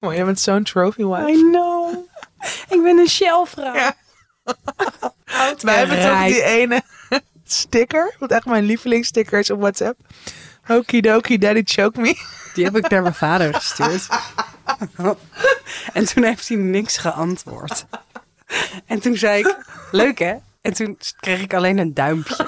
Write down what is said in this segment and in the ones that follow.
Oh, jij bent zo'n trophy wife. I know. ik ben een Shell-vrouw. Ja. Wij hebben toch die ene sticker, wat echt mijn lievelingssticker is op WhatsApp. Okidoki, daddy choke me. Die heb ik naar mijn vader gestuurd. en toen heeft hij niks geantwoord. En toen zei ik, leuk hè? En toen kreeg ik alleen een duimpje.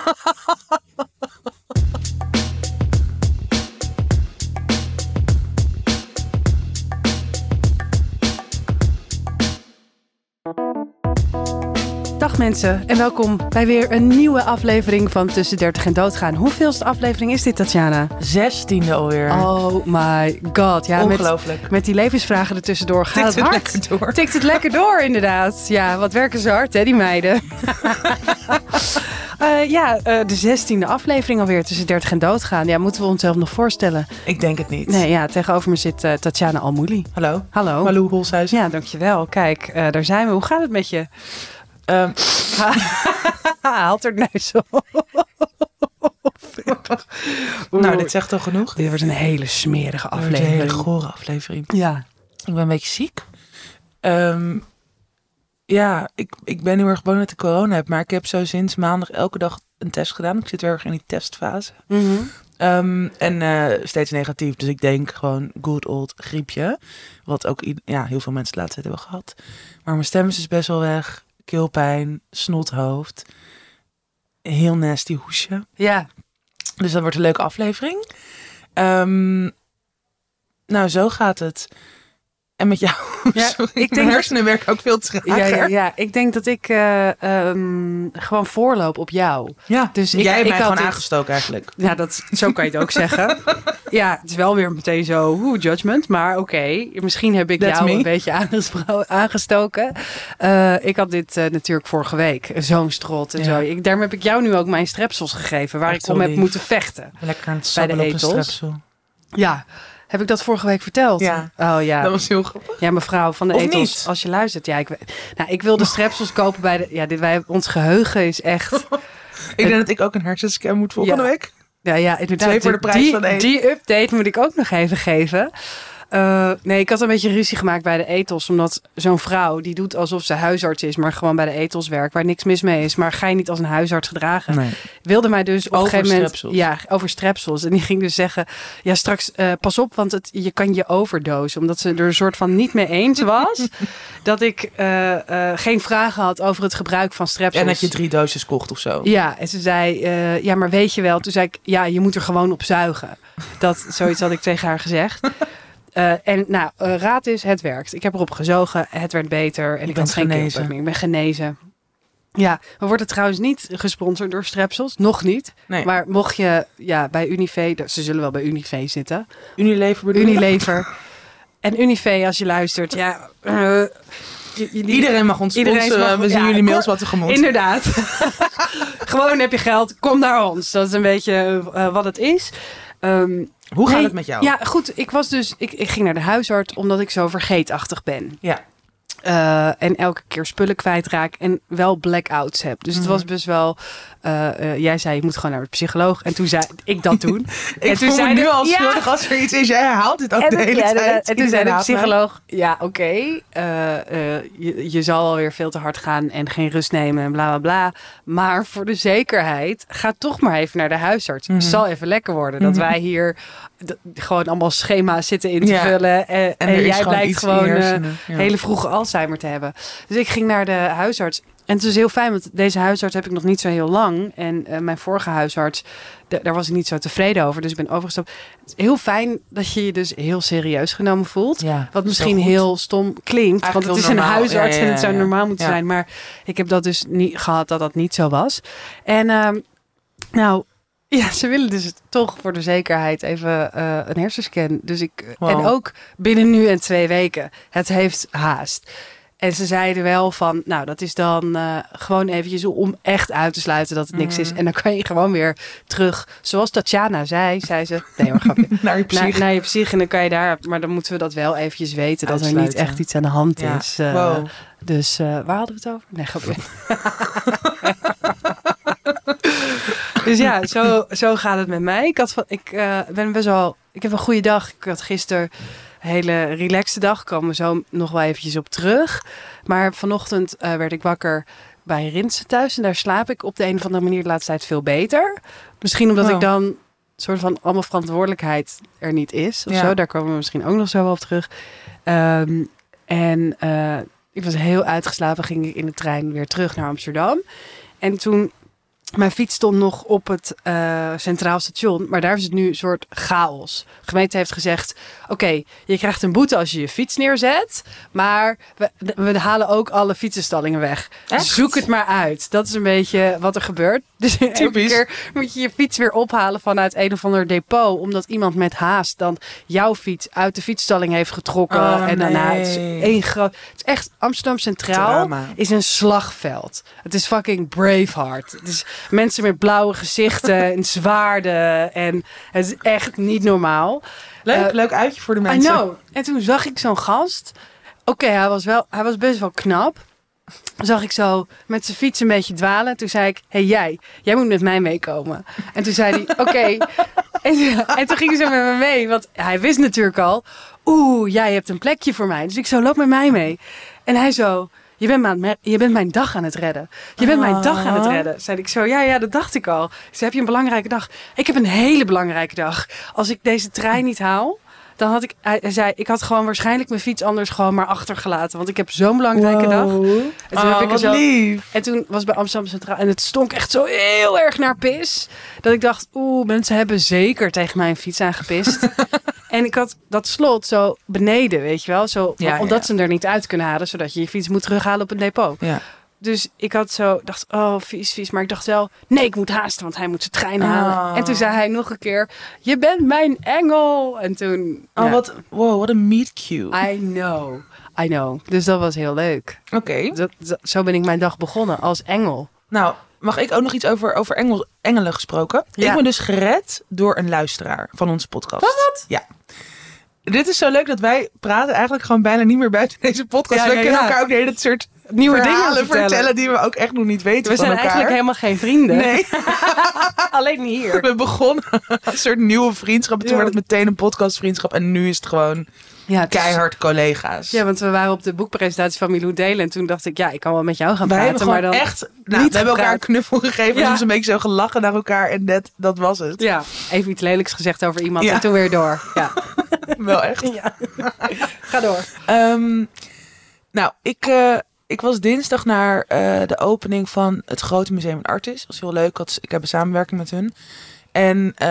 Dag mensen en welkom bij weer een nieuwe aflevering van Tussen 30 en Doodgaan. Hoeveelste aflevering is dit, Tatjana? Zestiende alweer. Oh my god. Ja, Ongelooflijk. met die levensvragen ertussendoor gaat Tikt het hard. lekker door. Tikt het lekker door, inderdaad. Ja, wat werken ze hard, hè, die meiden. Eh, ja, eh, de zestiende aflevering alweer tussen 30 en doodgaan. Ja, moeten we onszelf nog voorstellen? Ik denk het niet. Nee, ja, tegenover me zit eh, Tatjana Almouli. Hallo. Hallo. Malou Holshuizen. Ja, dankjewel. Kijk, daar zijn we. Hoe gaat het met je? Ehm, Haalt er neus op. nou, dit zegt al genoeg. Dit wordt een hele smerige wordt Een hele aflevering. gore aflevering. Ja. Ik ben een beetje ziek. Ehm, ja, ik, ik ben heel erg bang dat ik corona heb. Maar ik heb zo sinds maandag elke dag een test gedaan. Ik zit weer erg in die testfase. Mhm. Ehm, en eh, steeds negatief. Dus ik denk gewoon good old griepje. Wat ook ja, heel veel mensen de laatste tijd hebben gehad. Maar mijn stem is dus best wel weg. Keelpijn, snothoofd. Heel nasty hoesje. Ja. Dus dat wordt een leuke aflevering. Ehm, nou, zo gaat het. En met jou. Ja, Sorry, ik denk mijn dat- hersenen werken ook veel trager. Ja, ja, ja, ik denk dat ik eh, ehm, gewoon voorloop op jou. Ja, Dus ik- jij ik mij had gewoon aangestoken eigenlijk. Ja, dat, zo kan je het ook zeggen. Ja, het is wel weer meteen zo, hoe judgment. Maar oké, misschien heb ik That's jou me. een beetje aangestoken. Eh, ik had dit eh, natuurlijk vorige week, zo'n strot en Ja. zo. Ik, daarom heb ik jou nu ook mijn strepsels gegeven, waar Echt ik om heb lief. moeten vechten. Lekker aan het Bij de sabbelen op een etels. strepsel. Ja, heb ik dat vorige week verteld? Ja. Oh ja. Dat was heel grappig. Ja, mevrouw van de Of etels, niet? als je luistert. Ja, ik, nou, ik wilde strepsels kopen bij de... Ja, dit, wij, ons geheugen is echt... Ik denk dat ik ook een hersenscan moet volgende Ja. week. Ja, ja, inderdaad. Twee voor de prijs die, van één. Die update moet ik ook nog even geven. Eh, nee, ik had een beetje ruzie gemaakt bij de etels. Omdat zo'n vrouw, die doet alsof ze huisarts is... maar gewoon bij de etels werkt, waar niks mis mee is. Maar ga je niet als een huisarts gedragen. Nee. Wilde mij dus op Over een gegeven moment... strepsels. Ja, over strepsels. En die ging dus zeggen... Ja, straks eh, pas op, want het, je kan je overdosen. Omdat ze er een soort van niet mee eens was... dat ik eh, eh, geen vragen had over het gebruik van strepsels. En dat je drie doosjes kocht of zo. Ja, en ze zei, eh, ja, maar weet je wel. Toen zei ik, ja, je moet er gewoon op zuigen. Dat, zoiets had ik tegen haar gezegd. Eh, en nou, eh, raad is, het werkt. Ik heb erop gezogen, het werd beter. En ik bent had geen genezen. meer. Ik ben genezen. Ja, we worden trouwens niet gesponsord door Strepsils. Nog niet. Nee. Maar mocht je ja, bij Unive, ze zullen wel bij Unive zitten. Unilever bedoel? Unilever. En Unive, als je luistert, ja... eh, Iedereen mag ons Iedereen sponsoren. We zien ja, jullie mails wat tegemoet. Inderdaad. Gewoon heb je geld, kom naar ons. Dat is een beetje wat het is. Ehm, Hoe gaat nee, het met jou? Ja, goed. Ik was dus, ik, ik ging naar de huisarts omdat ik zo vergeetachtig ben. Ja. Eh, en elke keer spullen kwijtraak en wel blackouts heb. Dus het Mhm. was best wel. Eh, eh, jij zei je moet gewoon naar de psycholoog. En toen zei ik dat doen. Ik en toen voel me zei nu al Ja. schuldig als er iets is. Jij herhaalt dit ook En, de het- hele ja, tijd. en toen zei de mij. psycholoog, ja oké, eh, je, je zal alweer veel te hard gaan en geen rust nemen en bla bla bla. Maar voor de zekerheid, ga toch maar even naar de huisarts. Mhm. Het zal even lekker worden dat Mhm. wij hier gewoon allemaal schema's zitten in te Ja. vullen. En, En, jij blijkt gewoon hele vroege Alzheimer te hebben. Dus ik ging naar de huisarts. En het is heel fijn, want deze huisarts heb ik nog niet zo heel lang. En eh, mijn vorige huisarts, da- daar was ik niet zo tevreden over. Dus ik ben overgestapt. Het is heel fijn dat je je dus heel serieus genomen voelt. Ja, Wat misschien heel stom klinkt, Eigenlijk want het is een huisarts Ja, en het zou normaal moeten zijn. Maar ik heb dat dus niet gehad dat dat niet zo was. En ehm, nou, ja, ze willen dus toch voor de zekerheid even eh, een hersenscan. Dus ik, Wow. en ook binnen nu en twee weken. Het heeft haast. En ze zeiden wel van, nou, dat is dan eh, gewoon eventjes om echt uit te sluiten dat het niks is. Mhm. En dan kan je gewoon weer terug. Zoals Tatjana zei, zei ze. Nee, maar grapje Naar je psych. naar je psyche en dan kan je daar, maar dan moeten we dat wel eventjes weten dat er niet echt iets aan de hand Ja. is. Wow. Dus eh, waar hadden we het over? Nee, grapje. dus ja, zo, zo gaat het met mij. Ik, had van, ik ben best wel, ik heb een goede dag. Ik had gisteren hele relaxte dag. Komen we zo nog wel eventjes op terug. Maar vanochtend eh, werd ik wakker bij Rinsen thuis. En daar slaap ik op de een of andere manier de laatste tijd veel beter. Misschien omdat Oh. ik dan soort van allemaal verantwoordelijkheid er niet is. Of Ja. zo. Daar komen we misschien ook nog zo wel op terug. Ehm, en eh, ik was heel uitgeslapen. Ging ik in de trein weer terug naar Amsterdam. En toen... Mijn fiets stond nog op het eh, Centraal Station, maar daar is het nu een soort chaos. De gemeente heeft gezegd: Oké, je krijgt een boete als je je fiets neerzet, maar we, we halen ook alle fietsenstallingen weg. Echt? Zoek het maar uit. Dat is een beetje wat er gebeurt. Dus elke keer moet je je fiets weer ophalen vanuit een of ander depot, omdat iemand met haast dan jouw fiets uit de fietsstalling heeft getrokken. Oh, en daarna het is nee. één groot. Het is echt Amsterdam Centraal Drama. is een slagveld. Het is fucking Braveheart. Het is mensen met blauwe gezichten en zwaarden. En het is echt niet normaal. Leuk, Eh, leuk uitje voor de I mensen. know. En toen zag ik zo'n gast. Oké, hij was wel, hij was best wel knap. Zag ik zo met zijn fiets een beetje dwalen. Toen zei ik, hey jij, jij moet met mij meekomen. En toen zei hij, oké. En, en toen ging hij zo met me mee. Want hij wist natuurlijk al, oeh, jij hebt een plekje voor mij. Dus ik zo, loop met mij mee. En hij zo, je bent, mijn, je bent mijn dag aan het redden. Je bent mijn dag aan het Ah. redden. Zei ik zo, ja, ja, dat dacht ik al. Ik zei, heb je een belangrijke dag? Ik heb een hele belangrijke dag. Als ik deze trein niet haal, dan had ik... Hij zei, ik had gewoon waarschijnlijk mijn fiets anders gewoon maar achtergelaten. Want ik heb zo'n belangrijke dag. En toen Oh, heb ik er zo- lief. En toen was bij Amsterdam Centraal en het stonk echt zo heel erg naar pis. Dat ik dacht, oeh, mensen hebben zeker tegen mijn fiets aangepist. en ik had dat slot zo beneden, weet je wel. Zo, Ja, omdat ja. ze hem er niet uit kunnen halen, zodat je je fiets moet terughalen op een depot. Ja. Dus ik had zo, dacht, oh, vies, vies. Maar ik dacht wel, nee, ik moet haasten, want hij moet zijn trein halen. Oh. En toen zei hij nog een keer, je bent mijn engel. En toen, Oh, ja, wat, wow, wat een meet cute. I know, I know. Dus dat was heel leuk. Oké. Zo ben ik mijn dag begonnen, als engel. Nou, mag ik ook nog iets over, over engel, engelen gesproken? Ja. Ik ben dus gered door een luisteraar van onze podcast. Wat? Ja. Dit is zo leuk dat wij praten eigenlijk gewoon bijna niet meer buiten deze podcast. Ja, we ja, ja. elkaar ook de hele soort Nieuwe dingen vertellen. vertellen. die we ook echt nog niet weten We van zijn elkaar. eigenlijk helemaal geen vrienden. Nee, Alleen hier. we begonnen een soort nieuwe vriendschap. Toen Ja. werd het meteen een podcastvriendschap. En nu is het gewoon Ja, het is- keihard collega's. Ja, want we waren op de boekpresentatie van Milou Delen. En toen dacht ik, ja, ik kan wel met jou gaan Wij praten. maar dan... echt... Nou, we hebben elkaar een knuffel gegeven. Ja. En soms een beetje zo gelachen naar elkaar. En net, dat was het. Ja, even iets lelijks gezegd over iemand Ja. en toen weer door. Ja, Wel echt. ja. ga door. Ehm, nou, ik, eh, ik was dinsdag naar eh, de opening van het Grote Museum van Artis. Dat was heel leuk. Had, ik heb een samenwerking met hun. En eh,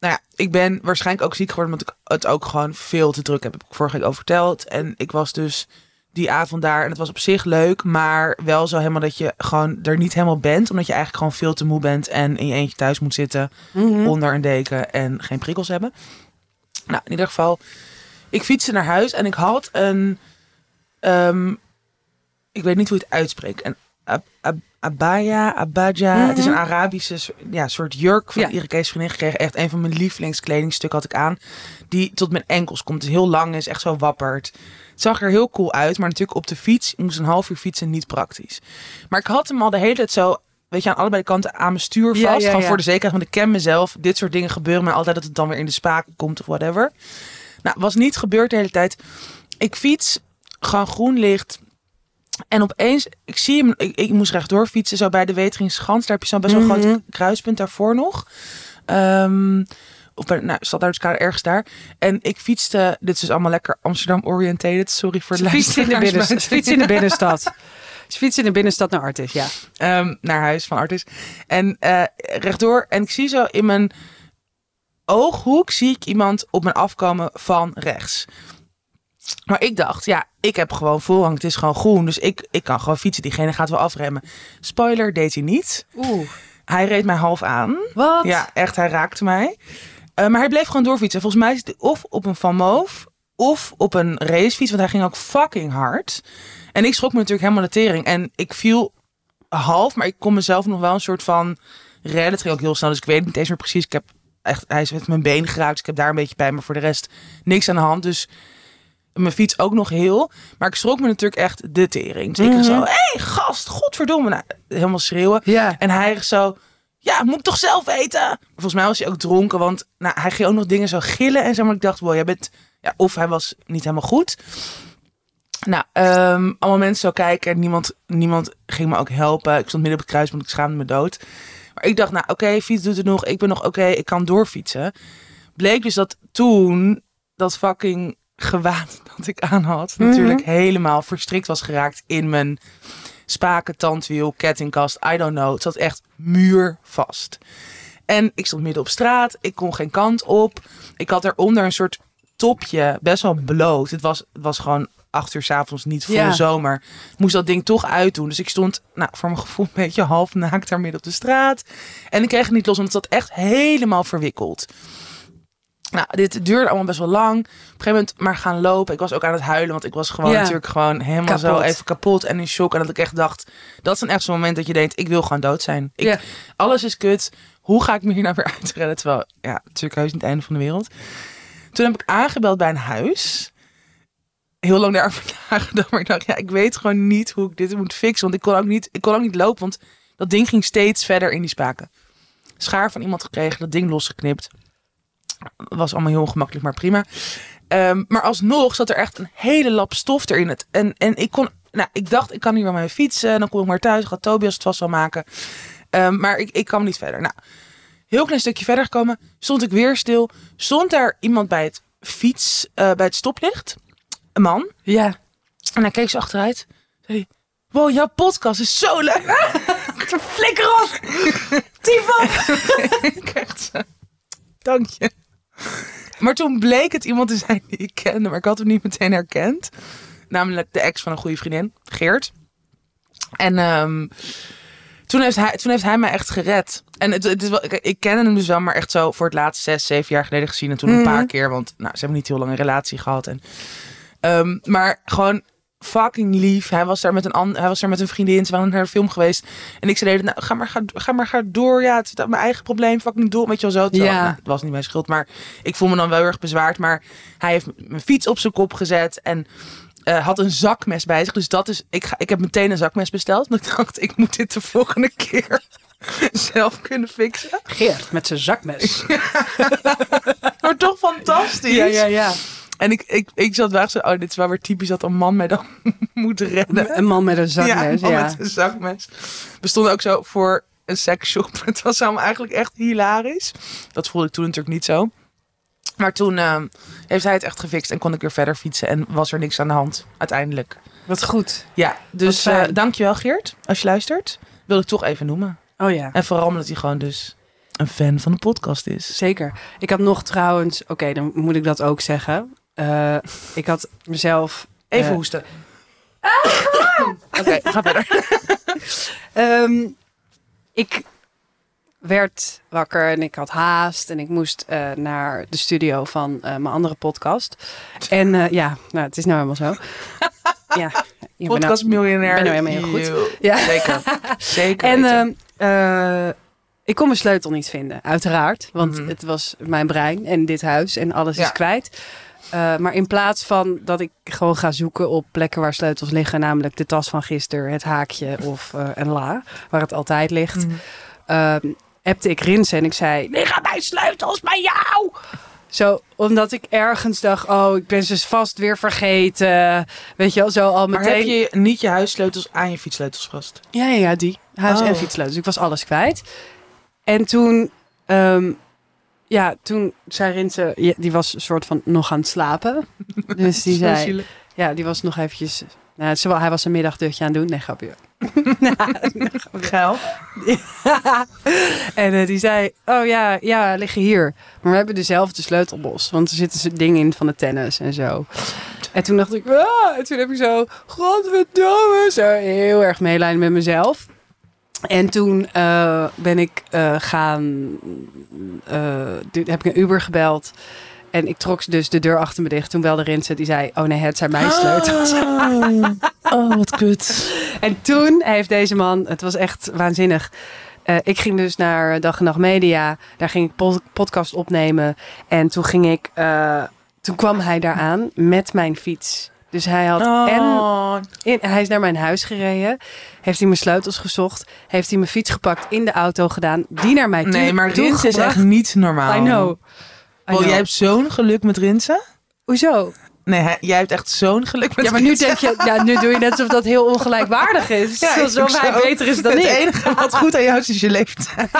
nou ja, ik ben waarschijnlijk ook ziek geworden... omdat ik het ook gewoon veel te druk heb. Heb ik vorige week over verteld. En ik was dus die avond daar. En het was op zich leuk, maar wel zo helemaal dat je gewoon er niet helemaal bent. Omdat je eigenlijk gewoon veel te moe bent en in je eentje thuis moet zitten Mhm. onder een deken en geen prikkels hebben. Nou, in ieder geval, ik fietste naar huis en ik had een, ehm, ik weet niet hoe je het uitspreekt, ab- ab- abaya, abaja. Het is een Arabische ja, soort jurk van Ja. Irakees vriendin gekregen. Echt een van mijn lievelingskledingsstukken had ik aan. Die tot mijn enkels komt. Het is heel lang, is echt zo wapperd. Het zag er heel cool uit, maar natuurlijk op de fiets. Ik moest een half uur fietsen, niet praktisch. Maar ik had hem al de hele tijd zo, weet je, aan allebei de kanten aan mijn stuur vast. Ja, ja, gewoon ja. voor de zekerheid, want ik ken mezelf. Dit soort dingen gebeuren, maar altijd dat het dan weer in de spaken komt of whatever. Nou, was niet gebeurd de hele tijd. Ik fiets, gewoon groen licht. En opeens, ik zie hem, ik, ik moest rechtdoor fietsen, zo bij de Weteringsschans. Daar heb je zo'n best wel Mhm. groot kruispunt daarvoor nog. Ehm of bij, nou, Stadhuiskade ergens daar. En ik fietste, dit is dus allemaal lekker Amsterdam-oriented. Sorry voor de Fiets in, de buiten. fiets in de binnenstad. Fiets in de binnenstad naar Artis, ja. Ehm, naar huis van Artis. En eh, rechtdoor. En ik zie zo in mijn ooghoek zie ik iemand op me afkomen van rechts. Maar ik dacht, ja, ik heb gewoon voorrang. Het is gewoon groen. Dus ik, ik kan gewoon fietsen. Diegene gaat wel afremmen. Spoiler, deed hij niet. Oeh. Hij reed mij half aan. Wat? Ja, echt, hij raakte mij. Eh, maar hij bleef gewoon doorfietsen. Volgens mij zit hij of op een Van Moof of op een racefiets. Want hij ging ook fucking hard. En ik schrok me natuurlijk helemaal de tering. En ik viel half, maar ik kon mezelf nog wel een soort van redden. Het ging ook heel snel, dus ik weet niet eens meer precies. Ik heb echt, hij is met mijn been geraakt. dus ik heb daar een beetje bij, maar voor de rest niks aan de hand. Dus mijn fiets ook nog heel. Maar ik schrok me natuurlijk echt de tering. Dus ik Mhm. zo, hé hey, gast, godverdomme. Nou, helemaal schreeuwen. En hij zo, ja, moet ik toch zelf weten? Volgens mij was hij ook dronken, want nou, hij ging ook nog dingen zo gillen en zo. Maar ik dacht, wow, jij bent... Ja, of hij was niet helemaal goed. Nou, ehm, allemaal mensen zo kijken en niemand, niemand ging me ook helpen. Ik stond midden op het kruis, want ik schaamde me dood. Maar ik dacht, nou oké, fiets doet het nog. Ik ben nog oké, ik kan doorfietsen. Bleek dus dat toen dat fucking gewaad dat ik aan had... Mhm. natuurlijk helemaal verstrikt was geraakt in mijn spaken, tandwiel, kettingkast. I don't know. Het zat echt muurvast. En ik stond midden op straat. Ik kon geen kant op. Ik had eronder een soort topje, best wel bloot. Het was, het was gewoon acht uur 's avonds, niet volle Ja. zomer. Moest dat ding toch uitdoen. Dus ik stond, nou, voor mijn gevoel een beetje half naakt daar midden op de straat. En ik kreeg het niet los, want het zat echt helemaal verwikkeld. Nou, dit duurde allemaal best wel lang. Op een gegeven moment maar gaan lopen. Ik was ook aan het huilen, want ik was gewoon Ja. natuurlijk gewoon helemaal zo even kapot en in shock. En dat ik echt dacht, dat is een echt zo'n moment dat je denkt, ik wil gewoon dood zijn. Ik, Ja. Alles is kut. Hoe ga ik me hier nou weer uitredden? Terwijl, ja, natuurlijk heus niet het einde van de wereld. Toen heb ik aangebeld bij een huis. Heel lang daarover nagedacht. Maar ik dacht, ja, ik weet gewoon niet hoe ik dit moet fixen. Want ik kon ook niet, ik kon ook niet lopen. Want dat ding ging steeds verder in die spaken. Schaar van iemand gekregen, dat ding losgeknipt. Was allemaal heel ongemakkelijk, maar prima. Ehm, maar alsnog zat er echt een hele lap stof erin. Het. En, en ik kon, nou, ik dacht, ik kan hier wel mee fietsen. Dan kom ik maar thuis. Gaat Tobias het vast wel maken. Ehm, maar ik, ik kwam niet verder. Nou, heel klein stukje verder gekomen. Stond ik weer stil. Stond daar iemand bij het fiets, eh, bij het stoplicht. Een man. Ja. En hij keek zo achteruit. Zei hij, wow, jouw podcast is zo leuk. Flikker op! Tief op! dank je. Maar toen bleek het iemand te zijn die ik kende, maar ik had hem niet meteen herkend. Namelijk de ex van een goede vriendin, Geert. En ehm, toen, heeft hij, toen heeft hij mij echt gered. En het, het is wel, ik ken hem dus wel, maar echt zo voor het laatst zes, zeven jaar geleden gezien. En toen een Mhm. paar keer, want nou, ze hebben niet heel lang een relatie gehad. En, ehm, maar gewoon fucking lief. Hij was daar met een, hij was daar met een vriendin. Ze waren naar een film geweest. En ik zei, nou, ga maar, ga, ga maar ga door. Ja, het is mijn eigen probleem. Fucking door. Weet je wel zo. Terwijl, Ja. nou, het was niet mijn schuld, maar ik voel me dan wel heel erg bezwaard. Maar hij heeft mijn fiets op zijn kop gezet. En eh, had een zakmes bij zich. Dus dat is, ik, ga, ik heb meteen een zakmes besteld. Want ik dacht, ik moet dit de volgende keer zelf kunnen fixen. Geert met zijn zakmes. Maar toch fantastisch. ja, ja, ja. En ik, ik, ik zat wel zo, oh, dit is wel weer typisch dat een man mij dan moet redden. Een man met een zakmes, Ja, ja. een man met een zakmes. We stonden ook zo voor een seksshop. Het was allemaal eigenlijk echt hilarisch. Dat voelde ik toen natuurlijk niet zo. Maar toen ehm, heeft hij het echt gefixt en kon ik weer verder fietsen. En was er niks aan de hand, uiteindelijk. Wat goed. Ja, dus eh dankjewel Geert, als je luistert. Wil ik toch even noemen. Oh ja. En vooral omdat hij gewoon dus een fan van de podcast is. Zeker. Ik had nog trouwens, oké, dan moet ik dat ook zeggen. Eh, ik had mezelf. Even Eh. hoesten. Oké, ga verder. ehm, ik werd wakker en ik had haast en ik moest eh, naar de studio van mijn andere podcast. En ja, nou, het is nou helemaal zo. ja, je bent nou- Podcast miljonair. ben nou helemaal heel goed. Ja. Zeker. Zeker. En ehm, eh, ik kon mijn sleutel niet vinden, uiteraard. Want Mhm. het was mijn brein en dit huis en alles Ja. is kwijt. Eh, maar in plaats van dat ik gewoon ga zoeken op plekken waar sleutels liggen, namelijk de tas van gisteren, het haakje of eh, een la, waar het altijd ligt, Mhm. ehm appte ik Rinse en ik zei, liggen mijn sleutels bij jou? Zo, omdat ik ergens dacht, oh, ik ben ze vast weer vergeten. Weet je wel, zo al Maar meteen. heb je niet je huissleutels aan je fietssleutels vast? Ja, ja, ja, die. Huis- Oh. en fietssleutels. Ik was alles kwijt. En toen, ehm, ja, toen zei Rintje, ja, die was een soort van nog aan het slapen. Dus die zei, ja, die was nog eventjes, nou, hij was een middagdutje aan het doen. Nee, grapje. Geil. en eh, die zei, oh ja, ja, liggen hier. Maar we hebben dezelfde sleutelbos. Want er zitten ze dingen in van de tennis en zo. En toen dacht ik, ah, en toen heb ik zo, godverdomme, zo heel erg meelijden met mezelf. En toen eh, ben ik eh, gaan, du- heb ik een Uber gebeld. En ik trok dus de deur achter me dicht. Toen belde Rinse, die zei, oh nee, het zijn mijn sleutels. Oh, oh, wat kut. En toen heeft deze man, het was echt waanzinnig. Ik ging dus naar Dag en Nacht Media. Daar ging ik pod- podcast opnemen. En toen ging ik, toen kwam hij daar aan met mijn fiets. Dus hij had en Oh, in, hij is naar mijn huis gereden. Heeft hij mijn sleutels gezocht. Heeft hij mijn fiets gepakt, in de auto gedaan. Die naar mij toe nee, maar Rinsen is echt niet normaal. I know. I jij hebt zo'n geluk met Rinsen. Hoezo? Nee, hij- jij hebt echt zo'n geluk met Ja, maar nu denk je, ja, nu doe je net alsof dat heel ongelijkwaardig is. Ja, Alsof hij zo. beter is dan Het ik. enige wat goed aan jou is, is je leeftijd.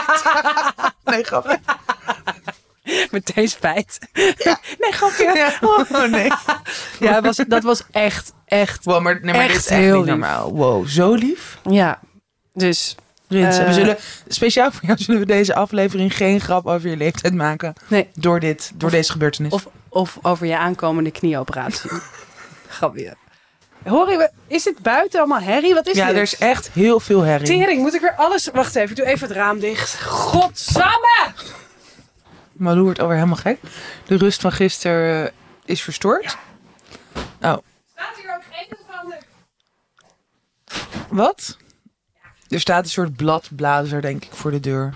nee, grapje. Meteen spijt. Nee, grapje. Ja. Oh, nee. Ja, was, dat was echt, echt. Wow, maar, nee, maar dit is Echt echt heel niet lief. normaal. Wow, zo lief. Ja, dus we Eh. zullen, speciaal voor jou zullen we deze aflevering geen grap over je leeftijd maken. nee. Door, dit, door Of- deze gebeurtenis. Of, of over je aankomende knieoperatie. grapje. Hoor je, is het buiten allemaal herrie? Wat is ja, dit? er is echt heel veel herrie. Tering, moet ik weer alles... Wacht even, ik doe even het raam dicht. Godsamme! Malou wordt alweer helemaal gek. De rust van gisteren eh, is verstoord. Oh, Staat hier ook een of ander... wat? Er staat een soort bladblazer, denk ik, voor de deur.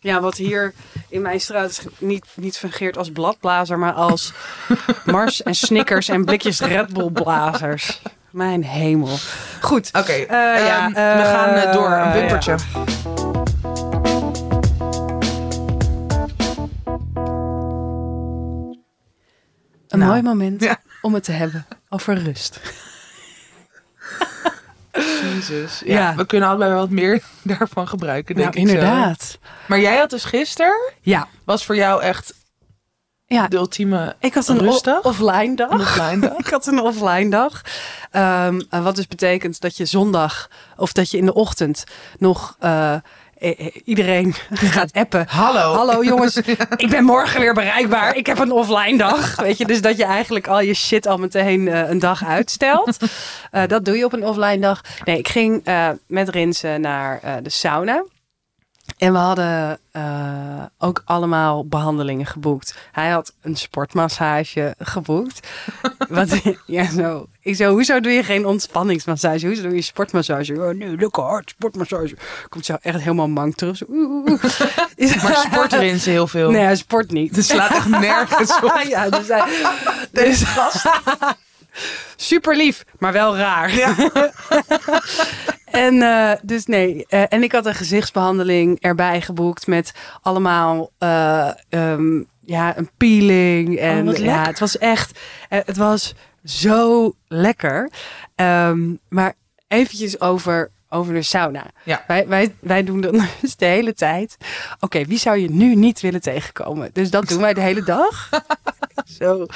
Ja, wat hier in mijn straat is niet, niet fungeert als bladblazer, maar als Mars en Snickers en blikjes Red Bull blazers. Mijn hemel. Goed. Oké, Eh, ja, ehm, we gaan eh, door. Een bumpertje. Een Nou, mooi moment ja. om het te hebben over rust. Jezus. Ja, Ja. We kunnen allebei wel wat meer daarvan gebruiken, denk Nou, ik zo. inderdaad. Maar jij had dus gisteren, Ja. was voor jou echt Ja, de ultieme ik had een Rustig? o- offline dag. offline dag. Ik had een offline dag. Ehm, wat dus betekent dat je zondag of dat je in de ochtend nog eh, iedereen gaat appen. Hallo. Hallo jongens, ik ben morgen weer bereikbaar. Ik heb een offline dag. Weet je, dus dat je eigenlijk al je shit al meteen eh, een dag uitstelt. Eh, dat doe je op een offline dag. Nee, ik ging eh, met Rinsen naar eh, de sauna. En we hadden eh, ook allemaal behandelingen geboekt. Hij had een sportmassage geboekt. Wat, ja, zo. Ik zo, hoezo doe je geen ontspanningsmassage? Hoezo doe je sportmassage? Oh, nee, lekker hard, sportmassage. Komt zo echt helemaal mank terug. Zo, oeh, oeh. Maar sport erin ze heel veel. Nee, hij sport niet. Het slaat echt nergens op. ja, dus hij, dus, super lief, maar wel raar. en eh, dus nee, eh, en ik had een gezichtsbehandeling erbij geboekt met allemaal eh, ehm, ja, een peeling. En Oh, wat ja, het was echt, het was zo lekker. Ehm, maar eventjes over, over de sauna. Ja. Wij, wij, wij doen dan dus de hele tijd. Oké, wie zou je nu niet willen tegenkomen? Dus dat doen wij de hele dag. Zo.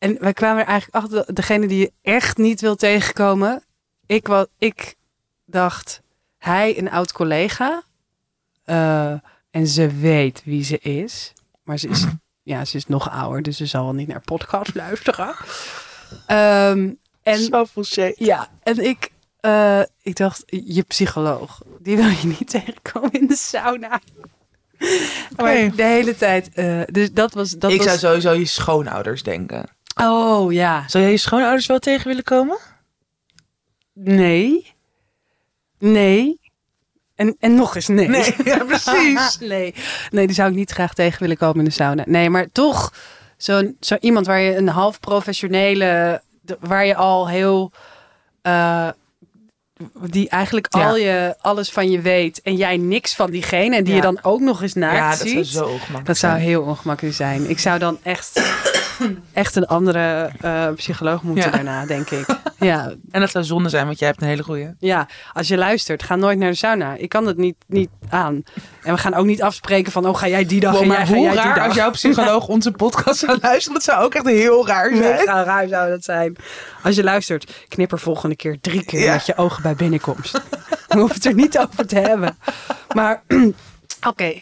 En wij kwamen er eigenlijk achter, degene die je echt niet wil tegenkomen. Ik, wat, ik dacht, hij een oud collega. eh, en ze weet wie ze is. Maar ze is, ja, ze is nog ouder, dus ze zal wel niet naar podcast luisteren. Ehm, en shit. ja, en ik, eh, ik dacht, je psycholoog, die wil je niet tegenkomen in de sauna. Maar de hele tijd, eh, dus dat was... Dat ik was, zou sowieso je schoonouders denken. Oh ja, Zou jij je schoonouders wel tegen willen komen? nee, nee. En, en nog eens nee. Nee, ja, precies. nee. nee, die zou ik niet graag tegen willen komen in de sauna. Nee, maar toch zo'n zo iemand waar je een half professionele, waar je al heel, eh, die eigenlijk Ja. al je alles van je weet en jij niks van diegene en die je dan ook nog eens naakt Ja, dat ziet. zou zo ongemakkelijk Dat zou heel ongemakkelijk zijn. Ik zou dan echt, echt een andere eh, psycholoog moeten Ja. daarna, denk ik. Ja, En dat zou zonde zijn, want jij hebt een hele goeie. ja, als je luistert, ga nooit naar de sauna. Ik kan dat niet, niet aan. En we gaan ook niet afspreken van, oh, ga jij die dag Wow, en jij, ga jij die raar dag. als jouw psycholoog onze podcast zou luisteren. Dat zou ook echt heel raar zijn. Raar zou dat zijn. Als je luistert, knip er volgende keer drie keer Ja. met je ogen bij binnenkomst. We hoeven het er niet over te hebben. Maar, oké.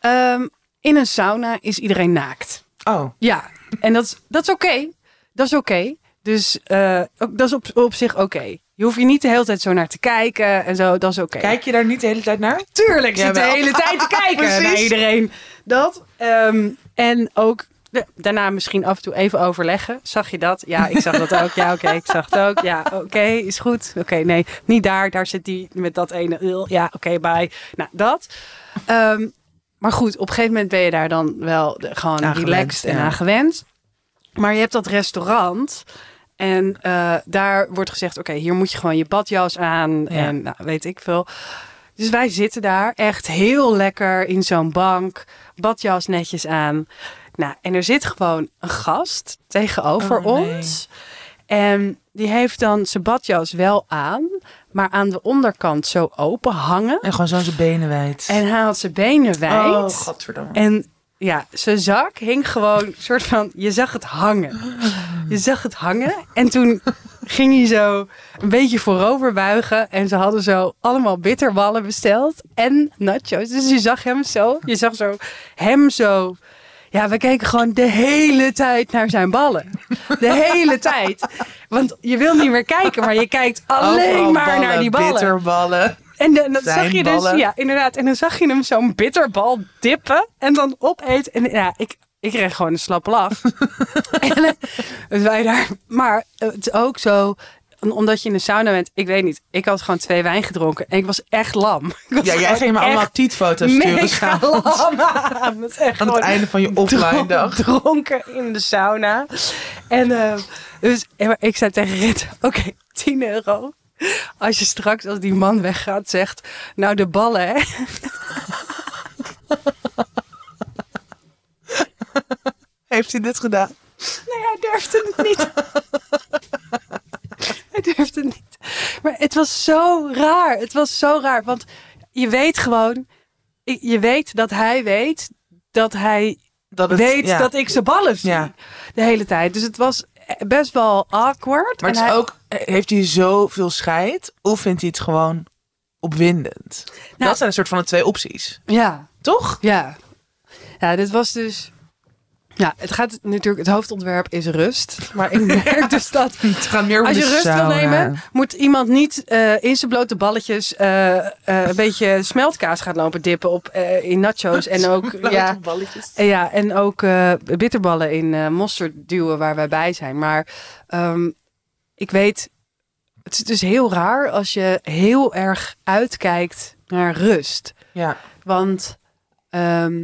Ehm, in een sauna is iedereen naakt. Oh, Ja, en dat, is- dat is oké. Dat is oké. Dus eh, dat is op, op zich oké. Je hoeft je niet de hele tijd zo naar te kijken en zo. Dat is oké. kijk je daar niet de hele tijd naar? Tuurlijk zit de hele tijd te kijken naar iedereen. Dat. ehm, en ook daarna misschien af en toe even overleggen. Zag je dat? Ja, ik zag dat ook. Ja, oké, ik zag het ook. Ja, oké, is goed. Oké, nee, niet daar. Daar zit die met dat ene. Ja, oké, bye. Nou, dat. Ehm, maar goed, op een gegeven moment ben je daar dan wel gewoon relaxed en ja. aan gewend. Maar je hebt dat restaurant. En eh, daar wordt gezegd: oké, hier moet je gewoon je badjas aan. En nou, weet ik veel. Dus wij zitten daar echt heel lekker in zo'n bank. Badjas netjes aan. Nou, en er zit gewoon een gast tegenover Oh, nee. ons. En die heeft dan zijn badjas wel aan, maar aan de onderkant zo open hangen. En gewoon zo zijn benen wijd. En hij had zijn benen wijd. Oh, godverdomme. En ja, zijn zak hing gewoon soort van, je zag het hangen. Je zag het hangen. En toen ging hij zo een beetje voorover buigen. En ze hadden zo allemaal bitterballen besteld. En nachos. Dus je zag hem zo. Je zag zo hem zo. Ja, we keken gewoon de hele tijd naar zijn ballen. De hele tijd. Want je wil niet meer kijken, maar je kijkt alleen Overal maar naar die ballen. Bitterballen. En dan, dan zag je dus, ja, inderdaad. En dan zag je hem zo'n bitterbal dippen en dan opeten. En ja, ik, ik kreeg gewoon een slappe lach. en, dus wij daar. Maar het is ook zo, omdat je in de sauna bent, ik weet niet. Ik had gewoon twee wijn gedronken en ik was echt lam. Was Ja, jij ging me allemaal tietfoto's sturen mega lam aan. Het echt Aan het einde van je offline dag. dronken in de sauna. En eh, dus ik zei tegen Rit, oké, 10 euro. Als je straks, als die man weggaat, zegt, nou de ballen, hè. Heeft hij dit gedaan? Nee, hij durfde het niet. durfde niet. Maar het was zo raar. Het was zo raar. Want je weet gewoon, je weet dat hij weet dat hij Dat het, weet ja. dat ik zijn ballen zie. Ja. De hele tijd. Dus het was best wel awkward. Maar En het is hij- ook, heeft hij zoveel scheid? Of vindt hij het gewoon opwindend? Nou- dat zijn een soort van de twee opties. Ja, Toch? Ja. Ja, dit was dus... Ja, het gaat natuurlijk... Het hoofdontwerp is rust. Maar ik merk dus dat... Meer Als je rust wil nemen, moet iemand niet eh, in zijn blote balletjes eh, eh, een beetje smeltkaas gaan lopen dippen op, in nachos. En ook, ja, balletjes. en ja, en ook bitterballen in mosterd duwen waar wij bij zijn. Maar ehm, ik weet, het is dus heel raar als je heel erg uitkijkt naar rust. Ja. Want ehm,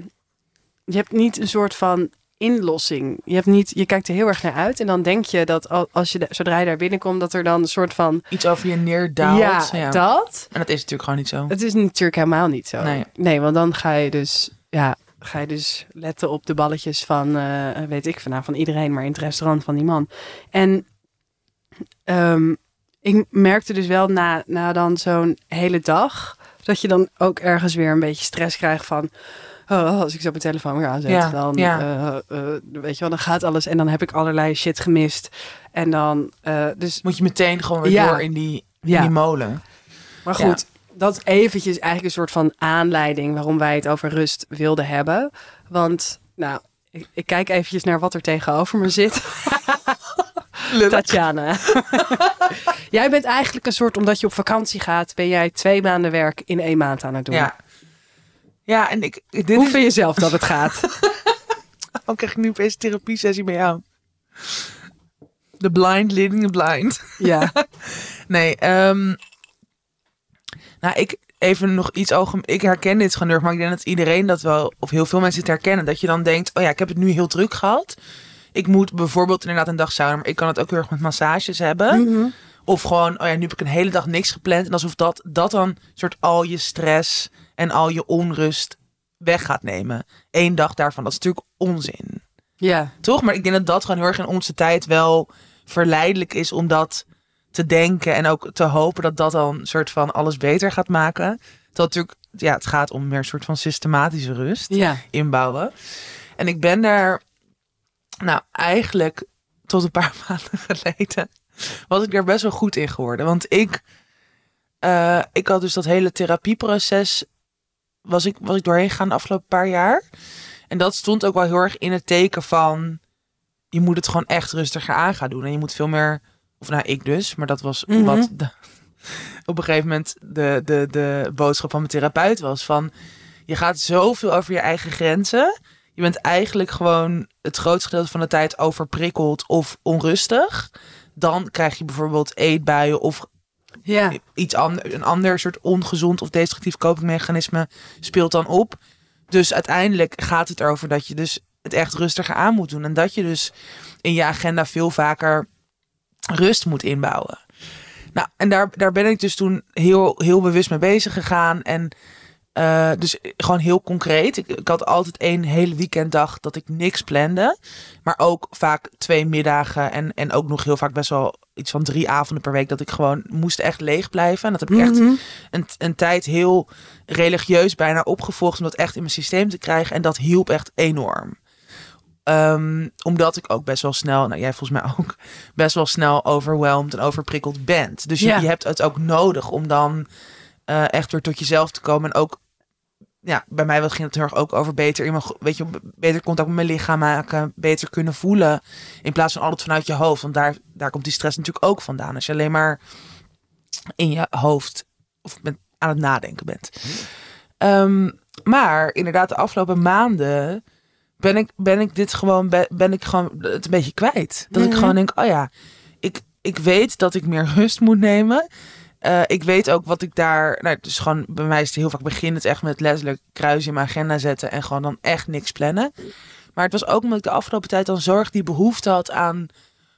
je hebt niet een soort van inlossing. Je, hebt niet, je kijkt er heel erg naar uit. En dan denk je dat al- als je zodra je daar binnenkomt, dat er dan een soort van. Iets over je neerdaalt. ja, Ja, dat. En dat is natuurlijk gewoon niet zo. Het is natuurlijk helemaal niet zo. Nee. want dan ga je dus. Ja, ga je dus letten op de balletjes van, eh, weet ik vanavond van iedereen, maar in het restaurant van die man. En ehm, ik merkte dus wel na, na dan zo'n hele dag, dat je dan ook ergens weer een beetje stress krijgt van, oh, als ik zo mijn telefoon weer aanzet, Ja, dan, ja. eh, eh, weet je wel, dan gaat alles en dan heb ik allerlei shit gemist. En dan, eh, dus, Moet je meteen gewoon weer Ja. door in die, in die molen. maar goed. Dat is eventjes eigenlijk een soort van aanleiding waarom wij het over rust wilden hebben. Want, nou, ik, ik kijk eventjes naar wat er tegenover me zit. Tatjana. jij bent eigenlijk een soort, omdat je op vakantie gaat, ben jij twee maanden werk in één maand aan het doen. Ja. Ja, en ik... Dit Hoe is, vind je zelf dat het gaat? oh, krijg ik nu opeens een therapiesessie bij jou. The blind leading the blind. ja. Nee, ehm nou, ik even nog iets algemeen. Ik herken dit gewoon maar ik denk dat iedereen dat wel, of heel veel mensen het herkennen. Dat je dan denkt, oh ja, ik heb het nu heel druk gehad. Ik moet bijvoorbeeld inderdaad een dag sauna, maar ik kan het ook heel erg met massages hebben. Mhm. Of gewoon, oh ja, nu heb ik een hele dag niks gepland. En alsof dat, dat dan soort al je stress en al je onrust weg gaat nemen. Eén dag daarvan, dat is natuurlijk onzin. Ja. Toch? Maar ik denk dat dat gewoon heel erg in onze tijd wel verleidelijk is om dat te denken. En ook te hopen dat dat dan een soort van alles beter gaat maken. Dat natuurlijk, ja, het gaat om meer een soort van systematische rust Ja. inbouwen. En ik ben daar, nou eigenlijk tot een paar maanden geleden, was ik daar best wel goed in geworden. Want ik, eh, ik had dus dat hele therapieproces, was ik, was ik doorheen gegaan de afgelopen paar jaar. En dat stond ook wel heel erg in het teken van, je moet het gewoon echt rustiger aan gaan doen. En je moet veel meer, of nou ik dus, maar dat was Mhm. wat de, op een gegeven moment de, de, de boodschap van mijn therapeut was van, je gaat zoveel over je eigen grenzen. Je bent eigenlijk gewoon het grootste gedeelte van de tijd overprikkeld of onrustig. Dan krijg je bijvoorbeeld eetbuien of Ja. iets ander, een ander soort ongezond of destructief copingmechanisme speelt dan op. Dus uiteindelijk gaat het erover dat je dus het echt rustiger aan moet doen. En dat je dus in je agenda veel vaker rust moet inbouwen. Nou, en daar, daar ben ik dus toen heel, heel bewust mee bezig gegaan. En uh, dus gewoon heel concreet. Ik, ik, had altijd één hele weekenddag dat ik niks plande. Maar ook vaak twee middagen. En, en ook nog heel vaak best wel iets van drie avonden per week. Dat ik gewoon moest echt leeg blijven. En dat heb ik echt Mhm. een, een tijd heel religieus bijna opgevolgd. Om dat echt in mijn systeem te krijgen. En dat hielp echt enorm. Ehm, omdat ik ook best wel snel, nou jij volgens mij ook, best wel snel overwhelmed en overprikkeld bent. Dus je, Ja. je hebt het ook nodig om dan eh, echt weer tot jezelf te komen. En ook, ja, bij mij ging het heel erg ook over beter in mijn, weet je, beter contact met mijn lichaam maken, beter kunnen voelen. In plaats van altijd vanuit je hoofd. Want daar, daar komt die stress natuurlijk ook vandaan. Als je alleen maar in je hoofd of met, aan het nadenken bent. Ehm, maar inderdaad, de afgelopen maanden ben ik, ben ik dit gewoon, be- ben ik gewoon het een beetje kwijt. Dat ik Mhm. gewoon denk, oh ja, ik, ik weet dat ik meer rust moet nemen. Eh, ik weet ook wat ik daar, nou, dus gewoon bij mij is het heel vaak begin het echt met letterlijk kruis in mijn agenda zetten en gewoon dan echt niks plannen. Maar het was ook omdat ik de afgelopen tijd dan zorg die behoefte had aan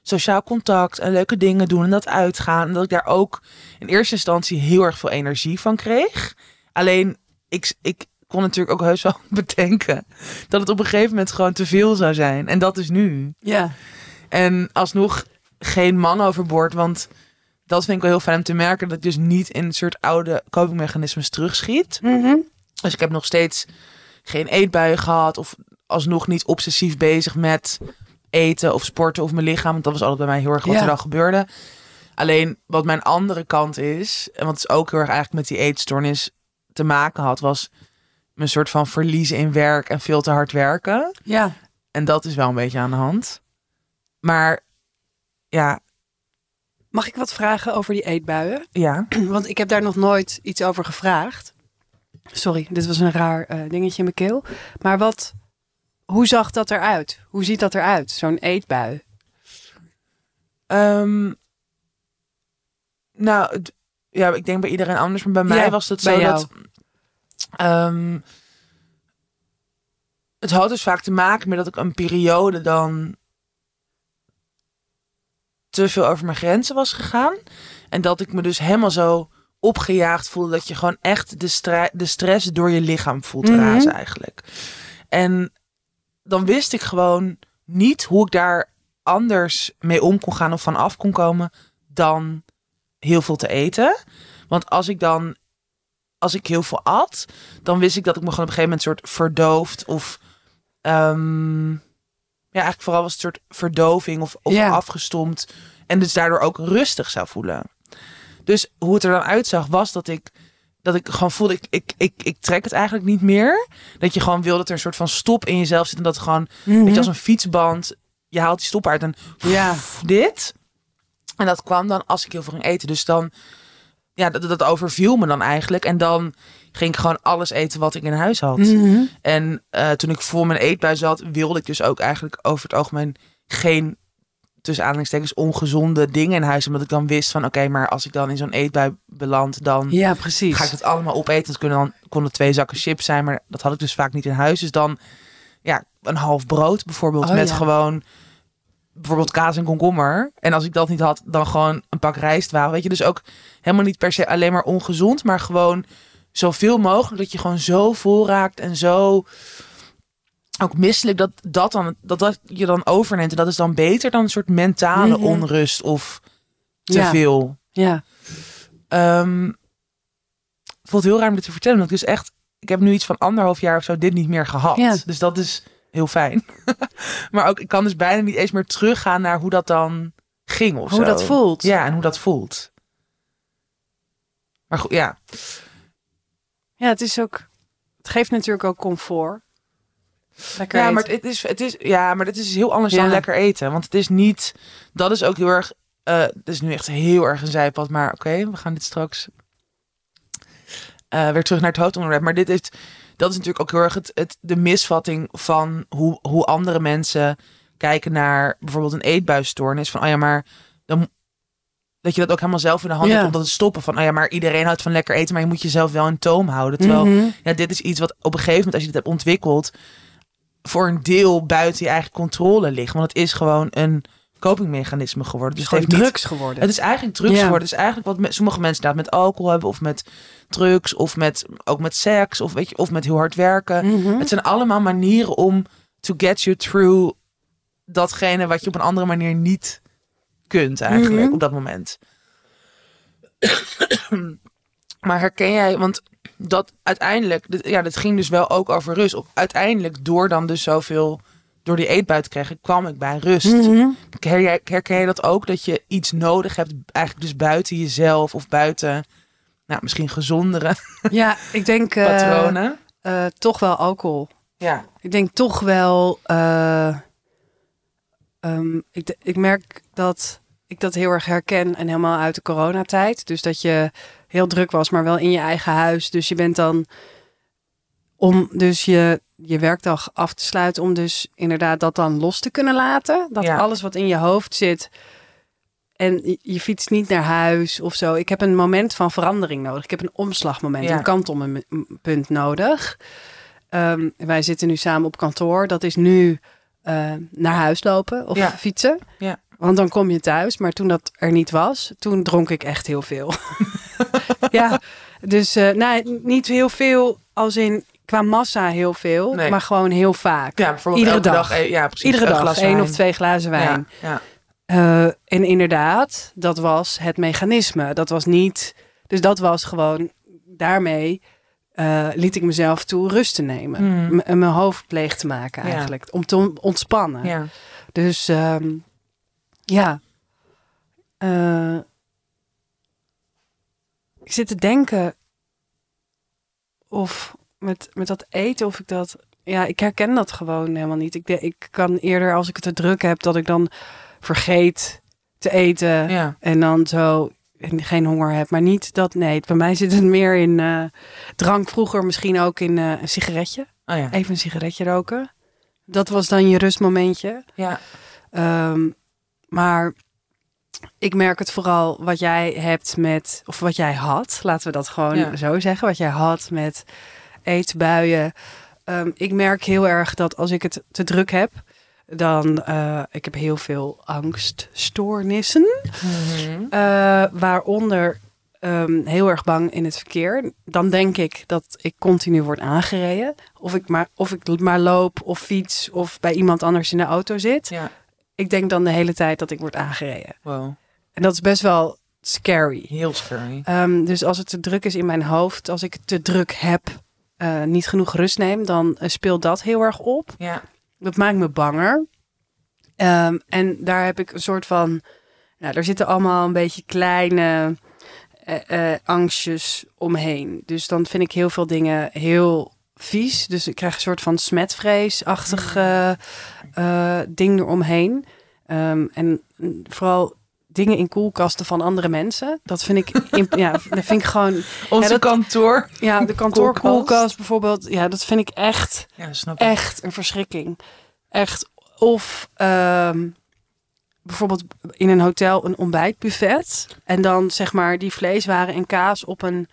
sociaal contact en leuke dingen doen en dat uitgaan. En dat ik daar ook in eerste instantie heel erg veel energie van kreeg. Alleen ik, ik kon natuurlijk ook heus wel bedenken dat het op een gegeven moment gewoon te veel zou zijn. En dat is nu. Ja. En alsnog geen man overboord, want dat vind ik wel heel fijn om te merken dat ik dus niet in een soort oude copingmechanismes terugschiet. Mhm. Dus ik heb nog steeds geen eetbuien gehad of alsnog niet obsessief bezig met eten of sporten of mijn lichaam. Want dat was altijd bij mij heel erg wat Ja. er dan gebeurde. Alleen wat mijn andere kant is, en wat dus ook heel erg eigenlijk met die eetstoornis te maken had, was mijn soort van verliezen in werk en veel te hard werken. Ja. En dat is wel een beetje aan de hand. Maar ja, Mag ik wat vragen over die eetbuien? ja. Want ik heb daar nog nooit iets over gevraagd. Sorry, dit was een raar eh, dingetje in mijn keel. Maar wat, hoe zag dat eruit? Hoe ziet dat eruit, zo'n eetbui? Ehm, nou, ja, ik denk bij iedereen anders, maar bij mij Ja, was het zo dat. ehm, het had dus vaak te maken met dat ik een periode dan te veel over mijn grenzen was gegaan. En dat ik me dus helemaal zo opgejaagd voelde dat je gewoon echt de, de stress door je lichaam voelt Mhm. razen eigenlijk. En dan wist ik gewoon niet hoe ik daar anders mee om kon gaan of van af kon komen dan heel veel te eten. Want als ik dan, als ik heel veel at, dan wist ik dat ik me gewoon op een gegeven moment soort verdoofd of, ehm, eigenlijk vooral was het een soort verdoving of, of Ja. afgestompt en dus daardoor ook rustig zou voelen. Dus hoe het er dan uitzag was dat ik dat ik gewoon voelde, ik, ik, ik, ik trek het eigenlijk niet meer. Dat je gewoon wil dat er een soort van stop in jezelf zit. En dat gewoon, weet je, als een fietsband, je haalt die stop uit en Ja. dit. En dat kwam dan als ik heel veel ging eten. Dus dan, ja, dat, dat overviel me dan eigenlijk. En dan ging ik gewoon alles eten wat ik in huis had. Mhm. En eh, toen ik voor mijn eetbui zat, wilde ik dus ook eigenlijk over het algemeen geen tussen aanhalingstekens ongezonde dingen in huis. Omdat ik dan wist van oké, maar als ik dan in zo'n eetbui beland, dan Ja, precies. ga ik het allemaal opeten. Het kunnen dan konden twee zakken chips zijn, maar dat had ik dus vaak niet in huis. Dus dan ja, een half brood bijvoorbeeld Oh, met ja. gewoon bijvoorbeeld kaas en komkommer. En als ik dat niet had, dan gewoon een pak rijstwafel. Weet je, dus ook helemaal niet per se alleen maar ongezond, maar gewoon zoveel mogelijk dat je gewoon zo vol raakt en zo ook misselijk dat dat dan dat dat je dan overneemt en dat is dan beter dan een soort mentale Mhm. onrust of te Ja. veel. Ja. Ehm voelt heel raar om dit te vertellen. Want ik dus echt, ik heb nu iets van anderhalf jaar of zo dit niet meer gehad. Ja. Dus dat is heel fijn. maar ook, ik kan dus bijna niet eens meer teruggaan naar hoe dat dan ging of Hoe zo. dat voelt. Ja, en hoe dat voelt. Maar goed, ja. Ja, het is ook. Het geeft natuurlijk ook comfort. Lekker Ja, eten. maar het is, het is, ja, maar het is heel anders dan lekker eten. Want het is niet, dat is ook heel erg, eh het is nu echt heel erg een zijpad. Maar oké, we gaan dit straks eh, weer terug naar het hoofdonderwerp. Maar dit heeft, dat is natuurlijk ook heel erg het, het, de misvatting van hoe, hoe andere mensen kijken naar bijvoorbeeld een eetbuisstoornis. Van, oh ja, maar dan, dat je dat ook helemaal zelf in de hand Ja. hebt om dat te stoppen. Van, oh ja, maar iedereen houdt van lekker eten, maar je moet jezelf wel in toom houden. Terwijl, Mhm. ja, dit is iets wat op een gegeven moment, als je dit hebt ontwikkeld, voor een deel buiten je eigen controle ligt. Want het is gewoon een copingmechanisme geworden. Dus Het is gewoon niet- drugs geworden. Het is eigenlijk drugs Ja. geworden. Het is eigenlijk wat me- sommige mensen inderdaad met alcohol hebben. Of met drugs. Of met, ook met seks. Of, weet je, of met heel hard werken. Mhm. Het zijn allemaal manieren om to get you through datgene wat je op een andere manier niet kunt eigenlijk Mhm. op dat moment. maar herken jij, want dat uiteindelijk, ja, dat ging dus wel ook over rust. Op, uiteindelijk door dan dus zoveel, door die eetbui te krijgen, kwam ik bij rust. Mhm. Herken jij, herken jij dat ook? Dat je iets nodig hebt, eigenlijk dus buiten jezelf of buiten, nou, misschien gezondere Ja, ik denk eh, patronen? eh, toch wel alcohol. Ja. Ik denk toch wel. eh, ehm, ik, ik merk dat ik dat heel erg herken en helemaal uit de coronatijd. Dus dat je heel druk was, maar wel in je eigen huis. Dus je bent dan om dus je, je werkdag af te sluiten, om dus inderdaad dat dan los te kunnen laten. Dat Ja. alles wat in je hoofd zit. En je, fietst niet naar huis of zo. Ik heb een moment van verandering nodig. Ik heb een omslagmoment, Ja. een kantelpunt nodig. Ehm, wij zitten nu samen op kantoor. Dat is nu eh, naar huis lopen of Ja. fietsen. Ja. Want dan kom je thuis. Maar toen dat er niet was, toen dronk ik echt heel veel. ja, dus nou, niet heel veel als in qua massa heel veel, Nee. maar gewoon heel vaak. Ja, bijvoorbeeld Iedere dag. dag. eh, ja, precies. Iedere dag glas één of twee glazen wijn. Ja, ja. Eh, en inderdaad, dat was het mechanisme. Dat was niet. Dus dat was gewoon. Daarmee liet ik mezelf toe rust te nemen. M- en mijn hoofd leeg te maken Ja. eigenlijk. Om te on- ontspannen. ja. Dus ehm, ja. Eh, ik zit te denken of met, met dat eten of ik dat... Ja, ik herken dat gewoon helemaal niet. Ik, de, ik kan eerder als ik het te druk heb dat ik dan vergeet te eten. ja. En dan zo en geen honger heb. Maar niet dat, nee. Bij mij zit het meer in eh, drank. Vroeger misschien ook in eh, een sigaretje. Oh ja. Even een sigaretje roken. Dat was dan je rustmomentje. Ja. Ehm, maar ik merk het vooral wat jij hebt met, of wat jij had, laten we dat gewoon Ja. zo zeggen, wat jij had met eetbuien. Ehm, ik merk heel erg dat als ik het te druk heb, dan, eh ik heb heel veel angststoornissen, eh, waaronder ehm, heel erg bang in het verkeer. Dan denk ik dat ik continu word aangereden. Of ik, maar, of ik maar loop of fiets of bij iemand anders in de auto zit. Ja. Ik denk dan de hele tijd dat ik word aangereden. Wow. En dat is best wel scary. Heel scary. Ehm, dus als het te druk is in mijn hoofd, als ik het te druk heb, eh, niet genoeg rust neem, dan eh, speelt dat heel erg op. Ja. Dat maakt me banger. Ehm, en daar heb ik een soort van. Nou, er zitten allemaal een beetje kleine eh, angstjes omheen. Dus dan vind ik heel veel dingen heel vies. Dus ik krijg een soort van smetvreesachtig eh, eh, ding eromheen. Ehm, en vooral dingen in koelkasten van andere mensen. Dat vind ik, ja, dat vind ik gewoon. Onze dat- kantoor. Ja, de kantoorkoelkast bijvoorbeeld. Ja, dat vind ik echt Ja, snap ik. echt een verschrikking. Echt. Of ehm, bijvoorbeeld in een hotel een ontbijtbuffet. En dan zeg maar die vleeswaren en kaas op, een,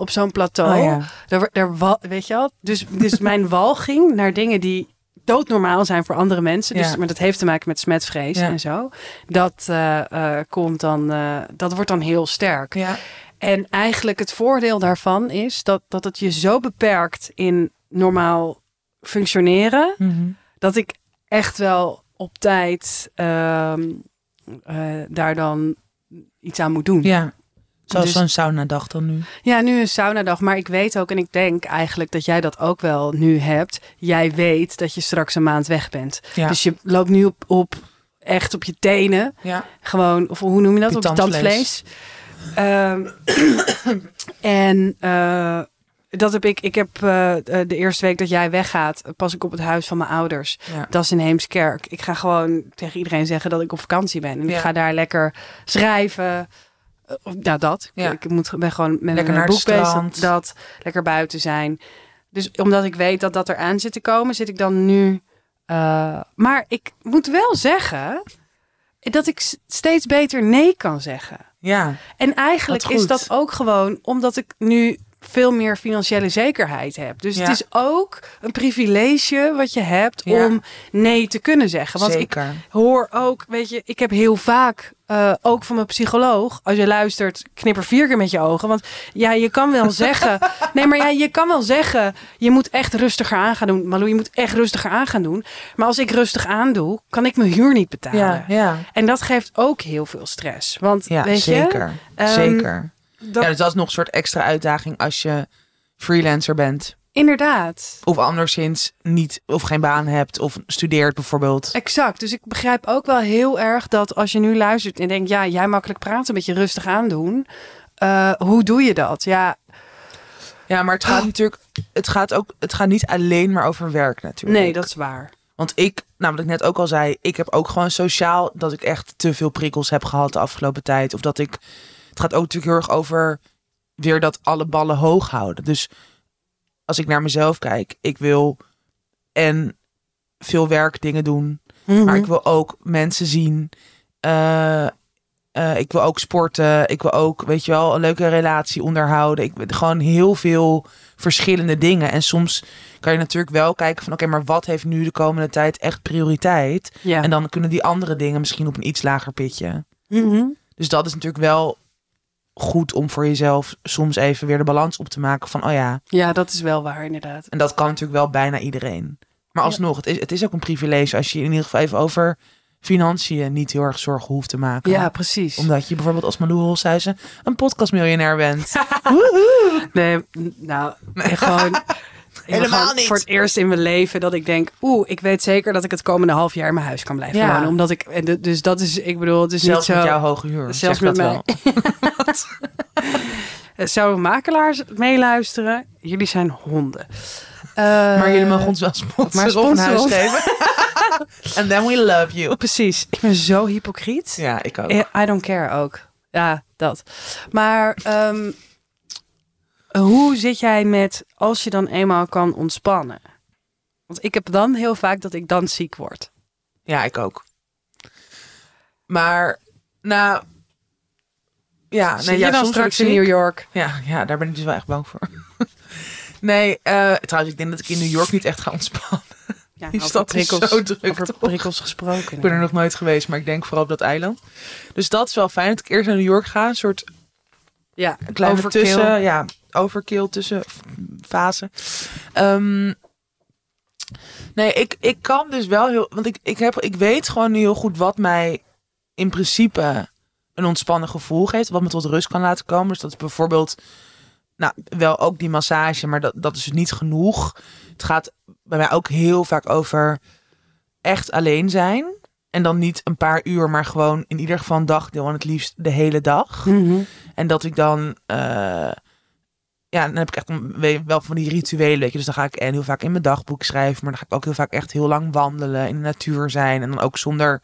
op zo'n plateau. Oh, ja. daar, daar, wa- weet je wel? Dus, dus mijn walging naar dingen die doodnormaal zijn voor andere mensen. Dus, Ja. Maar dat heeft te maken met smetvrees Ja. en zo. Dat, eh, eh, komt dan, eh, dat wordt dan heel sterk. Ja. En eigenlijk het voordeel daarvan is dat, dat het je zo beperkt in normaal functioneren, Mhm. dat ik echt wel op tijd ehm, eh, daar dan iets aan moet doen. Ja. Zoals Dus- zo'n saunadag dan nu. Ja, nu een saunadag, maar ik weet ook en ik denk eigenlijk dat jij dat ook wel nu hebt. Jij weet dat je straks een maand weg bent. Ja. Dus je loopt nu op, op echt op je tenen. ja. Gewoon, of hoe noem je dat? Op je tandvlees. Ehm, en eh, dat heb ik. Ik heb eh, eh, de eerste week dat jij weggaat, pas ik op het huis van mijn ouders. Ja. Dat is in Heemskerk. Ik ga gewoon tegen iedereen zeggen dat ik op vakantie ben. En ik ga daar lekker schrijven. Eh, of- Nou, dat. Ja. Ik moet, ben gewoon met Lekker mijn boek bezig. Dat. Lekker buiten zijn. Dus omdat ik weet dat dat eraan zit te komen, zit ik dan nu... eh, maar ik moet wel zeggen dat ik steeds beter nee kan zeggen. Ja. En eigenlijk is dat ook gewoon omdat ik nu veel meer financiële zekerheid hebt. Dus Ja. het is ook een privilege wat je hebt Ja. om nee te kunnen zeggen. Want ik Zeker. hoor ook, weet je, ik heb heel vaak, eh, ook van mijn psycholoog, als je luistert, knipper vier keer met je ogen. Want ja, je kan wel zeggen, nee, maar ja, je kan wel zeggen, je moet echt rustiger aan gaan doen. Malou, je moet echt rustiger aan gaan doen. Maar als ik rustig aandoe, kan ik mijn huur niet betalen. Ja, ja. En dat geeft ook heel veel stress. Want ja weet je, zeker. ehm, zeker. dat, Ja, dus dat is nog een soort extra uitdaging als je freelancer bent. Inderdaad. Of anderszins niet, of geen baan hebt, of studeert bijvoorbeeld. Exact. Dus ik begrijp ook wel heel erg dat als je nu luistert en denkt, ja, jij makkelijk praten, een beetje rustig aandoen. Eh, hoe doe je dat? Ja, Ja, maar het gaat natuurlijk, het gaat ook, het gaat niet alleen maar over werk natuurlijk. nee, dat is waar. Want ik, namelijk net ook al zei, ik heb ook gewoon sociaal dat ik echt te veel prikkels heb gehad de afgelopen tijd. Of dat ik, het gaat ook natuurlijk heel erg over weer dat alle ballen hoog houden. Dus als ik naar mezelf kijk, ik wil en veel werkdingen doen, Mhm. maar ik wil ook mensen zien. Eh, eh, ik wil ook sporten. Ik wil ook, weet je wel, een leuke relatie onderhouden. Ik wil gewoon heel veel verschillende dingen. En soms kan je natuurlijk wel kijken van, oké, maar wat heeft nu de komende tijd echt prioriteit? ja. En dan kunnen die andere dingen misschien op een iets lager pitje. Mhm. Dus dat is natuurlijk wel goed om voor jezelf soms even weer de balans op te maken van, oh ja, ja, dat is wel waar, inderdaad. en dat kan natuurlijk wel bijna iedereen. Maar alsnog, het, is, het is ook een privilege als je in ieder geval even over financiën niet heel erg zorgen hoeft te maken. Ja, precies. Omdat je bijvoorbeeld als Malou Holshuizen een podcastmiljonair bent. Nee, nou, gewoon. Helemaal niet. Voor het eerst in mijn leven dat ik denk, oeh, ik weet zeker dat ik het komende half jaar in mijn huis kan blijven Ja. wonen. Omdat ik, en de- dus dat is, ik bedoel, het is Zelfs niet zo. met jouw hoge huur. Zelfs met mij. wel. Eh, Zouden makelaars meeluisteren? Jullie zijn honden. Eh, Maar jullie mogen ons wel maar sponsoren een sponsor huis ons. geven. And then we love you. Precies. Ik ben zo hypocriet. Ja, ik ook. Eh, I don't care ook. Ja, dat. Maar ehm, hoe zit jij met als je dan eenmaal kan ontspannen? Want ik heb dan heel vaak dat ik dan ziek word. Ja, ik ook. Maar, nou... Ja, Zit nee, je ja, dan soms straks in. New York? Ja, ja, daar ben ik dus wel echt bang voor. nee, eh, trouwens, ik denk dat ik in New York niet echt ga ontspannen. Ja, Die stad is prikkels- zo druk, Over prikkels gesproken. Ik ben er nog nooit geweest, maar ik denk vooral op dat eiland. Dus dat is wel fijn dat ik eerst naar New York ga. Een soort Ja, kleine overkill. tussen, ja, overkill tussen fase. Ehm, nee, ik, ik kan dus wel heel, want ik, ik, heb, ik weet gewoon nu heel goed wat mij in principe een ontspannen gevoel geeft, wat me tot rust kan laten komen. Dus dat is bijvoorbeeld, nou, wel ook die massage, maar dat, dat is dus niet genoeg. Het gaat bij mij ook heel vaak over echt alleen zijn. En dan niet een paar uur, maar gewoon in ieder geval een dagdeel en het liefst de hele dag. Mhm. En dat ik dan, eh, ja, dan heb ik echt een- wel van die rituelen, weet je. Dus dan ga ik en heel vaak in mijn dagboek schrijven, maar dan ga ik ook heel vaak echt heel lang wandelen, in de natuur zijn. En dan ook zonder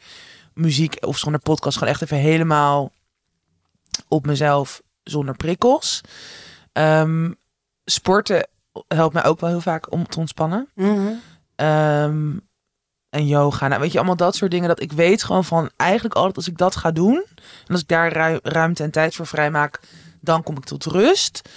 muziek of zonder podcast, gewoon echt even helemaal op mezelf, zonder prikkels. Ehm, sporten helpt mij ook wel heel vaak om te ontspannen. Mhm. Ehm, en yoga. Nou, weet je, allemaal dat soort dingen. Dat ik weet gewoon van eigenlijk altijd als ik dat ga doen. En als ik daar ru- ruimte en tijd voor vrijmaak. Dan kom ik tot rust.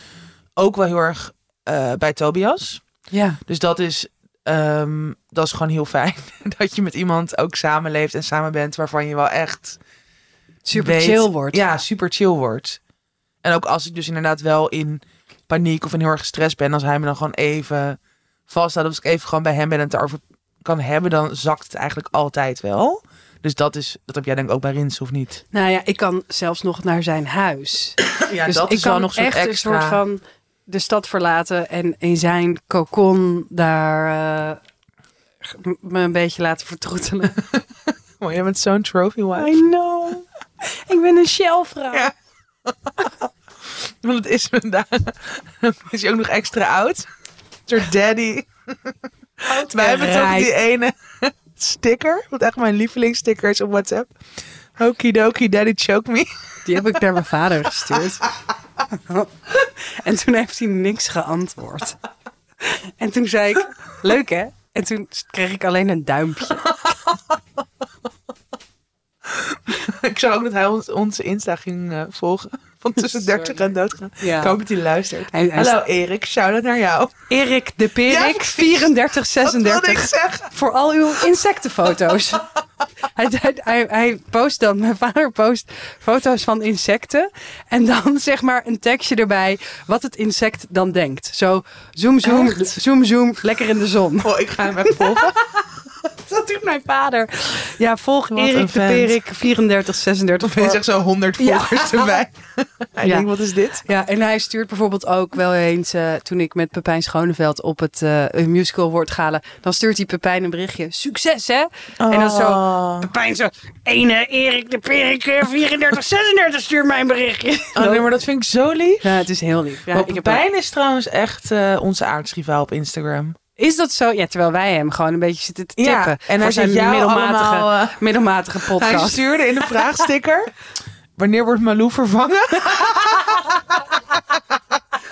Ook wel heel erg eh, bij Tobias. Ja, Dus dat is, ehm, dat is gewoon heel fijn. dat je met iemand ook samenleeft en samen bent. Waarvan je wel echt super weet- chill wordt. Ja, super chill wordt. En ook als ik dus inderdaad wel in paniek of in heel erg gestrest ben, als hij me dan gewoon even vasthoudt, als ik even gewoon bij hem ben en het erover kan hebben, dan zakt het eigenlijk altijd wel. Dus dat is, dat heb jij denk ik ook bij Rins of niet? Nou ja, ik kan zelfs nog naar zijn huis. Ja, dus dat ik is wel nog echt extra. een soort van de stad verlaten en in zijn cocon daar eh, me een beetje laten vertroetelen. Oh, jij bent zo'n trophy wife. I know. Ik ben een Shell-vrouw. Ja. Want het is vandaag. Is hij ook nog extra oud. Een soort Wij hebben toch die ene sticker. Wat echt mijn lievelingssticker is op WhatsApp. Okidoki, daddy choke me. Die heb ik naar mijn vader gestuurd. en toen heeft hij niks geantwoord. En toen zei ik, leuk hè? En toen kreeg ik alleen een duimpje. Ik zag ook dat hij ons, onze Insta ging eh, volgen. van tussen 30 en doodgaan. Ja. Ik hoop dat hij luistert. Hij- hij Hallo Erik, shout-out naar jou. Erik de Perik, Ja, precies. 34, Wat wilde ik 36. zeggen? Voor al uw insectenfoto's. hij, hij, hij, hij post dan, mijn vader post foto's van insecten. En dan zeg maar een tekstje erbij wat het insect dan denkt. Zo zoom, zoom, Echt? zoom, zoom, lekker in de zon. Oh, ik ga hem even volgen. Dat doet mijn vader. Ja, volg Wat Erik de. Perik, 34, 36. Of hij zegt zo 100 Ja. volgers erbij. Hij Ja. denkt, wat is dit? Ja, en hij stuurt bijvoorbeeld ook wel eens, eh, toen ik met Pepijn Schoneveld op het eh, musical word galen, dan stuurt hij Pepijn een berichtje. Succes hè? En dan zo, Oh. Pepijn zo, ene Erik de Perik, eh, 34, 36 stuur mij een berichtje. Oh, nee, maar dat vind ik zo lief. Ja, het is heel lief. Ja, Ja, ik heb Pepijn is trouwens echt eh, onze aardsrivaal op Instagram. Is dat zo? Ja, terwijl wij hem gewoon een beetje zitten te tippen. Ja, en hij voor zijn middelmatige, allemaal... eh, middelmatige hij podcast. stuurde in de vraagsticker... Wanneer wordt Malou vervangen?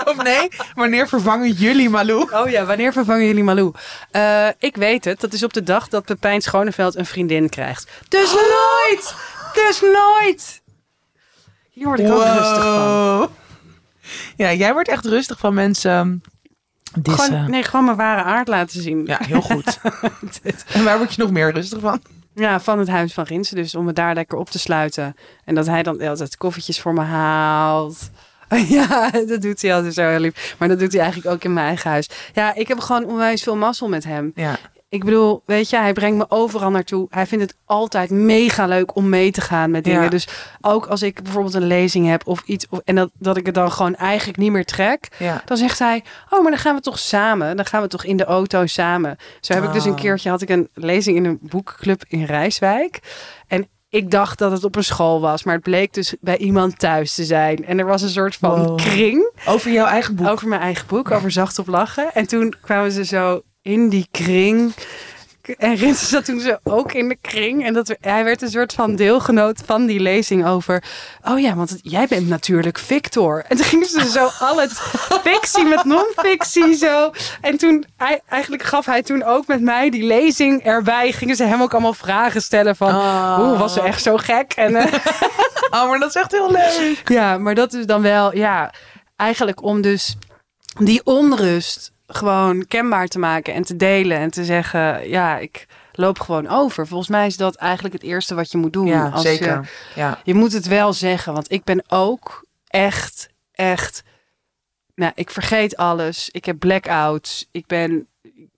of nee, wanneer vervangen jullie Malou? Oh ja, wanneer vervangen jullie Malou? Eh, ik weet het. Dat is op de dag dat Pepijn Schoneveld een vriendin krijgt. Dus nooit! Dus nooit! Hier word ik ook rustig van. Ja, jij wordt echt rustig van mensen dissen. Gewoon, nee, gewoon mijn ware aard laten zien. Ja, heel goed. en waar word je nog meer rustig van? Ja, van het huis van Rinsen. Dus om het daar lekker op te sluiten. En dat hij dan altijd koffietjes voor me haalt. Ja, dat doet hij altijd zo heel lief. Maar dat doet hij eigenlijk ook in mijn eigen huis. Ja, ik heb gewoon onwijs veel mazzel met hem. Ja, Ik bedoel, weet je, hij brengt me overal naartoe. Hij vindt het altijd mega leuk om mee te gaan met dingen. Ja. Dus ook als ik bijvoorbeeld een lezing heb of iets... Of, en dat, dat ik het dan gewoon eigenlijk niet meer trek... ja. Dan zegt hij, oh, maar dan gaan we toch samen. Dan gaan we toch in de auto samen. Zo heb ik dus een Oh. keertje, had ik een lezing in een boekclub in Rijswijk. En ik dacht dat het op een school was. Maar het bleek dus bij iemand thuis te zijn. En er was een soort van Wow. kring Over jouw eigen boek. over mijn eigen boek. Over zacht op lachen. En toen kwamen ze zo in die kring... En Rins zat toen zo ook in de kring. En dat, hij werd een soort van deelgenoot van die lezing over... Oh ja, want jij bent natuurlijk Victor. En toen gingen ze zo al het fictie met non-fictie zo. En toen, hij, eigenlijk gaf hij toen ook met mij die lezing erbij. Gingen ze hem ook allemaal vragen stellen van... Oh. Oeh, was ze echt zo gek? En, eh, Oh, maar dat is echt heel leuk. ja, maar dat is dan wel, ja, eigenlijk om dus die onrust gewoon kenbaar te maken en te delen en te zeggen, ja, ik loop gewoon over. Volgens mij is dat eigenlijk het eerste wat je moet doen. Ja, als zeker. Je, Ja. je moet het wel zeggen, want ik ben ook echt, echt, nou, ik vergeet alles. Ik heb blackouts. Ik ben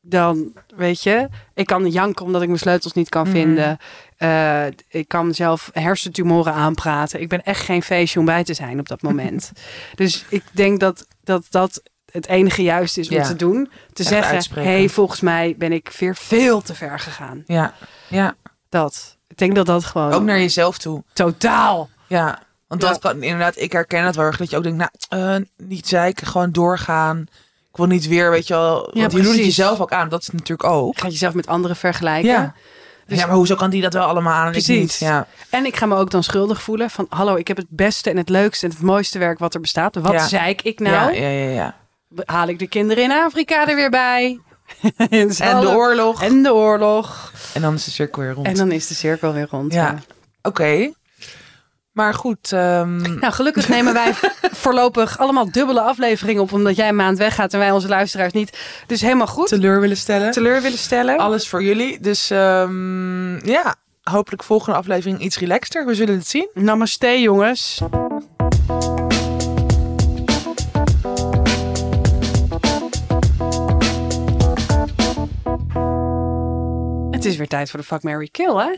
dan, weet je, ik kan janken omdat ik mijn sleutels niet kan Mhm. vinden. Eh, ik kan zelf hersentumoren aanpraten. Ik ben echt geen feestje om bij te zijn op dat moment. dus ik denk dat dat, dat het enige juist is om Ja. te doen. Te Echt zeggen, uitspreken. hey, volgens mij ben ik weer veel te ver gegaan. Ja. ja, Dat. Ik denk dat dat gewoon ook naar jezelf toe. totaal. Ja, want dat kan inderdaad, ik herken het wel erg dat je ook denkt, nou, eh, niet zeiken, gewoon doorgaan. Ik wil niet weer, weet je wel, want je doet het jezelf ook aan. Dat is natuurlijk ook. Gaat jezelf met anderen vergelijken. Ja. Dus- ja, maar hoezo kan die dat wel allemaal aan en ik Precies. niet? Ja. En ik ga me ook dan schuldig voelen van... hallo, ik heb het beste en het leukste en het mooiste werk wat er bestaat. Wat Ja. zeik ik nou? ja, ja, ja, ja. Haal ik de kinderen in Afrika er weer bij? en, En de oorlog. En, En de oorlog. dan is de cirkel weer rond. En dan is de cirkel weer rond. Ja. Ja. Oké. Maar goed, ehm, Nou, gelukkig nemen wij voorlopig allemaal dubbele afleveringen op... omdat jij een maand weggaat en wij onze luisteraars niet. Dus helemaal goed. teleur willen stellen. Teleur willen stellen. Alles voor jullie. Dus ehm, ja, hopelijk volgende aflevering iets relaxter. We zullen het zien. Namaste, jongens. Het is weer tijd voor de Fuck, Mary Kill, hè?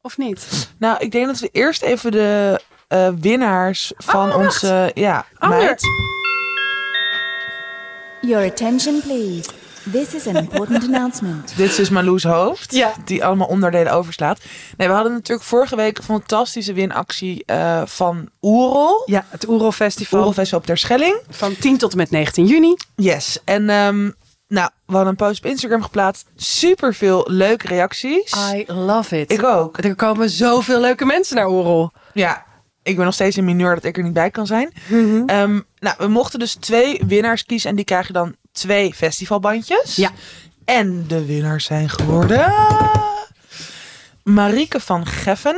Of niet? Nou, ik denk dat we eerst even de eh, winnaars van Oh, onze ja, meid. Your attention, please. This is an important announcement. Dit is dus Marloes hoofd. Ja. Die allemaal onderdelen overslaat. Nee, we hadden natuurlijk vorige week een fantastische winactie eh, van Oerol. Ja, het Oerol Festival. Oerol Festival op Terschelling. Van 10 tot en met 19 juni. Yes. En ehm, nou, we hadden een post op Instagram geplaatst. Super veel leuke reacties. I love it. Ik ook. Er komen zoveel leuke mensen naar Oerol. Ja, ik ben nog steeds in mineur dat ik er niet bij kan zijn. Ehm, nou, we mochten dus twee winnaars kiezen. En die krijgen dan twee festivalbandjes. Ja. En de winnaars zijn geworden... Marieke van Geffen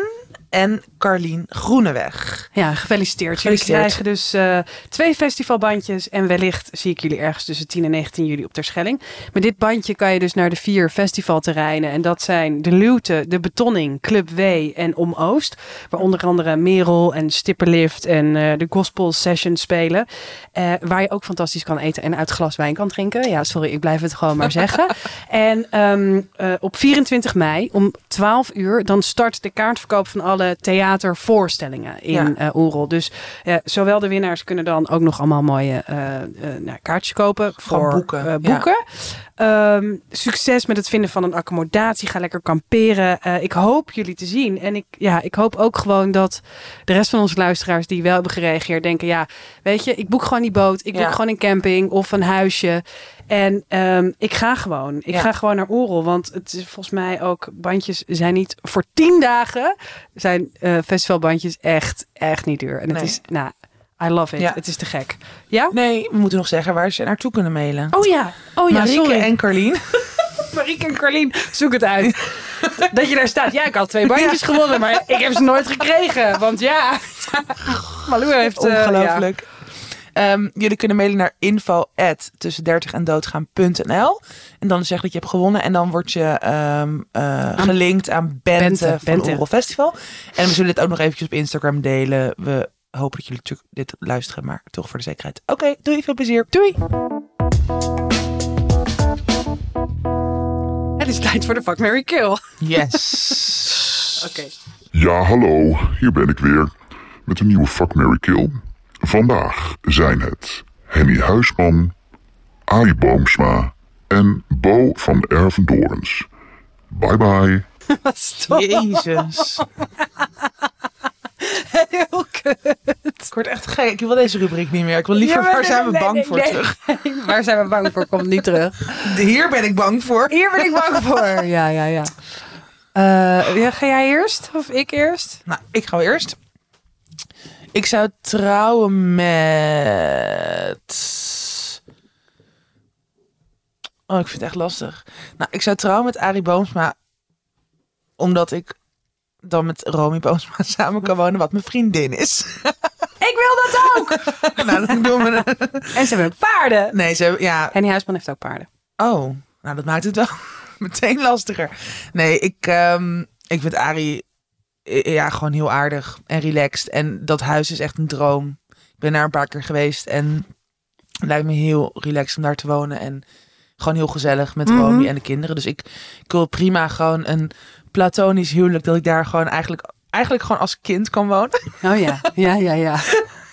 en Carlien Groeneweg. Ja, gefeliciteerd. Jullie krijgen dus eh, twee festivalbandjes. En wellicht zie ik jullie ergens tussen 10 en 19 juli op Terschelling. Met dit bandje kan je dus naar de vier festivalterreinen. En dat zijn de Luwte, de Betonning, Club W en Om Oost. Waar onder andere Merel en Stipperlift en eh, de Gospel Session spelen. Eh, waar je ook fantastisch kan eten en uit glas wijn kan drinken. Ja, sorry, ik blijf het gewoon maar zeggen. En ehm, eh, op 24 mei om 12 uur dan start de kaartverkoop van alle theatervoorstellingen in Ja. Eh Oerol. Dus zowel de winnaars kunnen dan ook nog allemaal mooie eh, eh, nou, kaartjes kopen voor boeken, ja. boeken. Ehm, succes met het vinden van een accommodatie. Ga lekker kamperen. Ik hoop jullie te zien. En ik, ja, ik hoop ook gewoon dat de rest van onze luisteraars die wel hebben gereageerd denken: ja, weet je, ik boek gewoon die boot. Ik boek Ja. gewoon een camping of een huisje. En ehm, ik ga gewoon. Ik Ja. ga gewoon naar Oerol. Want het is volgens mij ook, bandjes zijn niet voor tien dagen. Zijn eh, festivalbandjes echt, echt niet duur. En het Nee. is, nou, I love it. Ja. Het is te gek. Ja? Nee, we moeten nog zeggen waar ze naartoe kunnen mailen. Oh ja. Oh ja, Marieke sorry. en Carlien. Marieke en Carlien, zoek het uit. Dat je daar staat. Ja, ik had twee bandjes gewonnen, maar ik heb ze nooit gekregen. Want ja, Malou heeft... eh, Ongelooflijk. Ehm, jullie kunnen mailen naar info tussen 30 en doodgaan.nl. En dan zeg dat je hebt gewonnen. En dan word je ehm, eh, gelinkt aan Bente, Bente, van Bente. Oerol Festival. En we zullen dit ook nog eventjes op Instagram delen. We hopen dat jullie natuurlijk dit luisteren, maar toch voor de zekerheid. Oké, doei, veel plezier. Doei. Het is tijd voor de Fuck, Mary Kill. Yes. Oké. Ja, hallo, hier ben ik weer met een nieuwe Fuck Mary Kill. Vandaag zijn het Henny Huisman, Arie Boomsma en Bo van Ervendorens. Bye bye. Wat stom. Jezus. Heel kut. Ik word echt gek. Ik wil deze rubriek niet meer. Ik wil liever Ja, waar zijn we nee, bang nee, voor nee. terug. Waar zijn we bang voor? Komt niet terug. Hier ben ik bang voor. Hier ben ik bang voor. Ja, ja, ja. Eh, ja, ga jij eerst? Of ik eerst? Nou, ik ga eerst. Ik zou trouwen met. Oh, ik vind het echt lastig. Nou, ik zou trouwen met Arie Boomsma. Omdat ik dan met Romy Boomsma samen kan wonen, wat mijn vriendin is. Ik wil dat ook! nou, dan doen we. En ze hebben ook paarden. Nee, ze ja. Henny Huisman heeft ook paarden. Oh, nou, dat maakt het wel meteen lastiger. Nee, ik, ehm, ik vind Arie eh, ja, gewoon heel aardig en relaxed. En dat huis is echt een droom. Ik ben daar een paar keer geweest en het lijkt me heel relaxed om daar te wonen. En gewoon heel gezellig met. Romy en de kinderen. Dus ik, ik wil prima gewoon een platonisch huwelijk. Dat ik daar gewoon eigenlijk, eigenlijk gewoon als kind kan wonen. Oh ja, ja, ja, ja.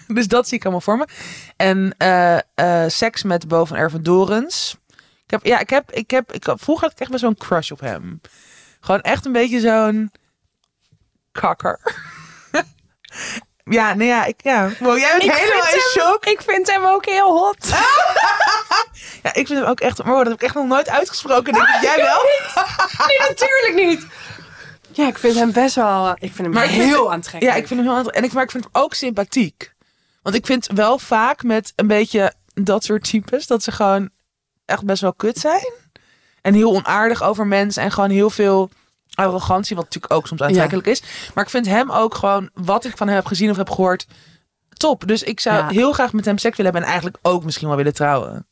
Dus dat zie ik allemaal voor me. En eh, eh, seks met Bo van Ervendorens. Ik heb, ja, ik heb, ik heb, ik vroeger had ik echt wel zo'n crush op hem. Gewoon echt een beetje zo'n kakker. ja, nee, ja, ik, ja. Wow, jij bent Ik helemaal in hem- shock. Ik vind hem ook heel hot. Ja, ik vind hem ook echt, maar dat heb ik echt nog nooit uitgesproken. Denk ik, jij wel? Nee, natuurlijk niet. Ja, ik vind hem best wel... Ik vind hem Maar vind heel aantrekkelijk. Ja, ik vind hem heel aantrekkelijk. En ik, maar ik vind hem ook sympathiek. Want ik vind wel vaak met een beetje dat soort types dat ze gewoon echt best wel kut zijn. En heel onaardig over mensen en gewoon heel veel arrogantie, wat natuurlijk ook soms aantrekkelijk is. Maar ik vind hem ook gewoon, wat ik van hem heb gezien of heb gehoord, top. Dus ik zou Ja. heel graag met hem seks willen hebben en eigenlijk ook misschien wel willen trouwen.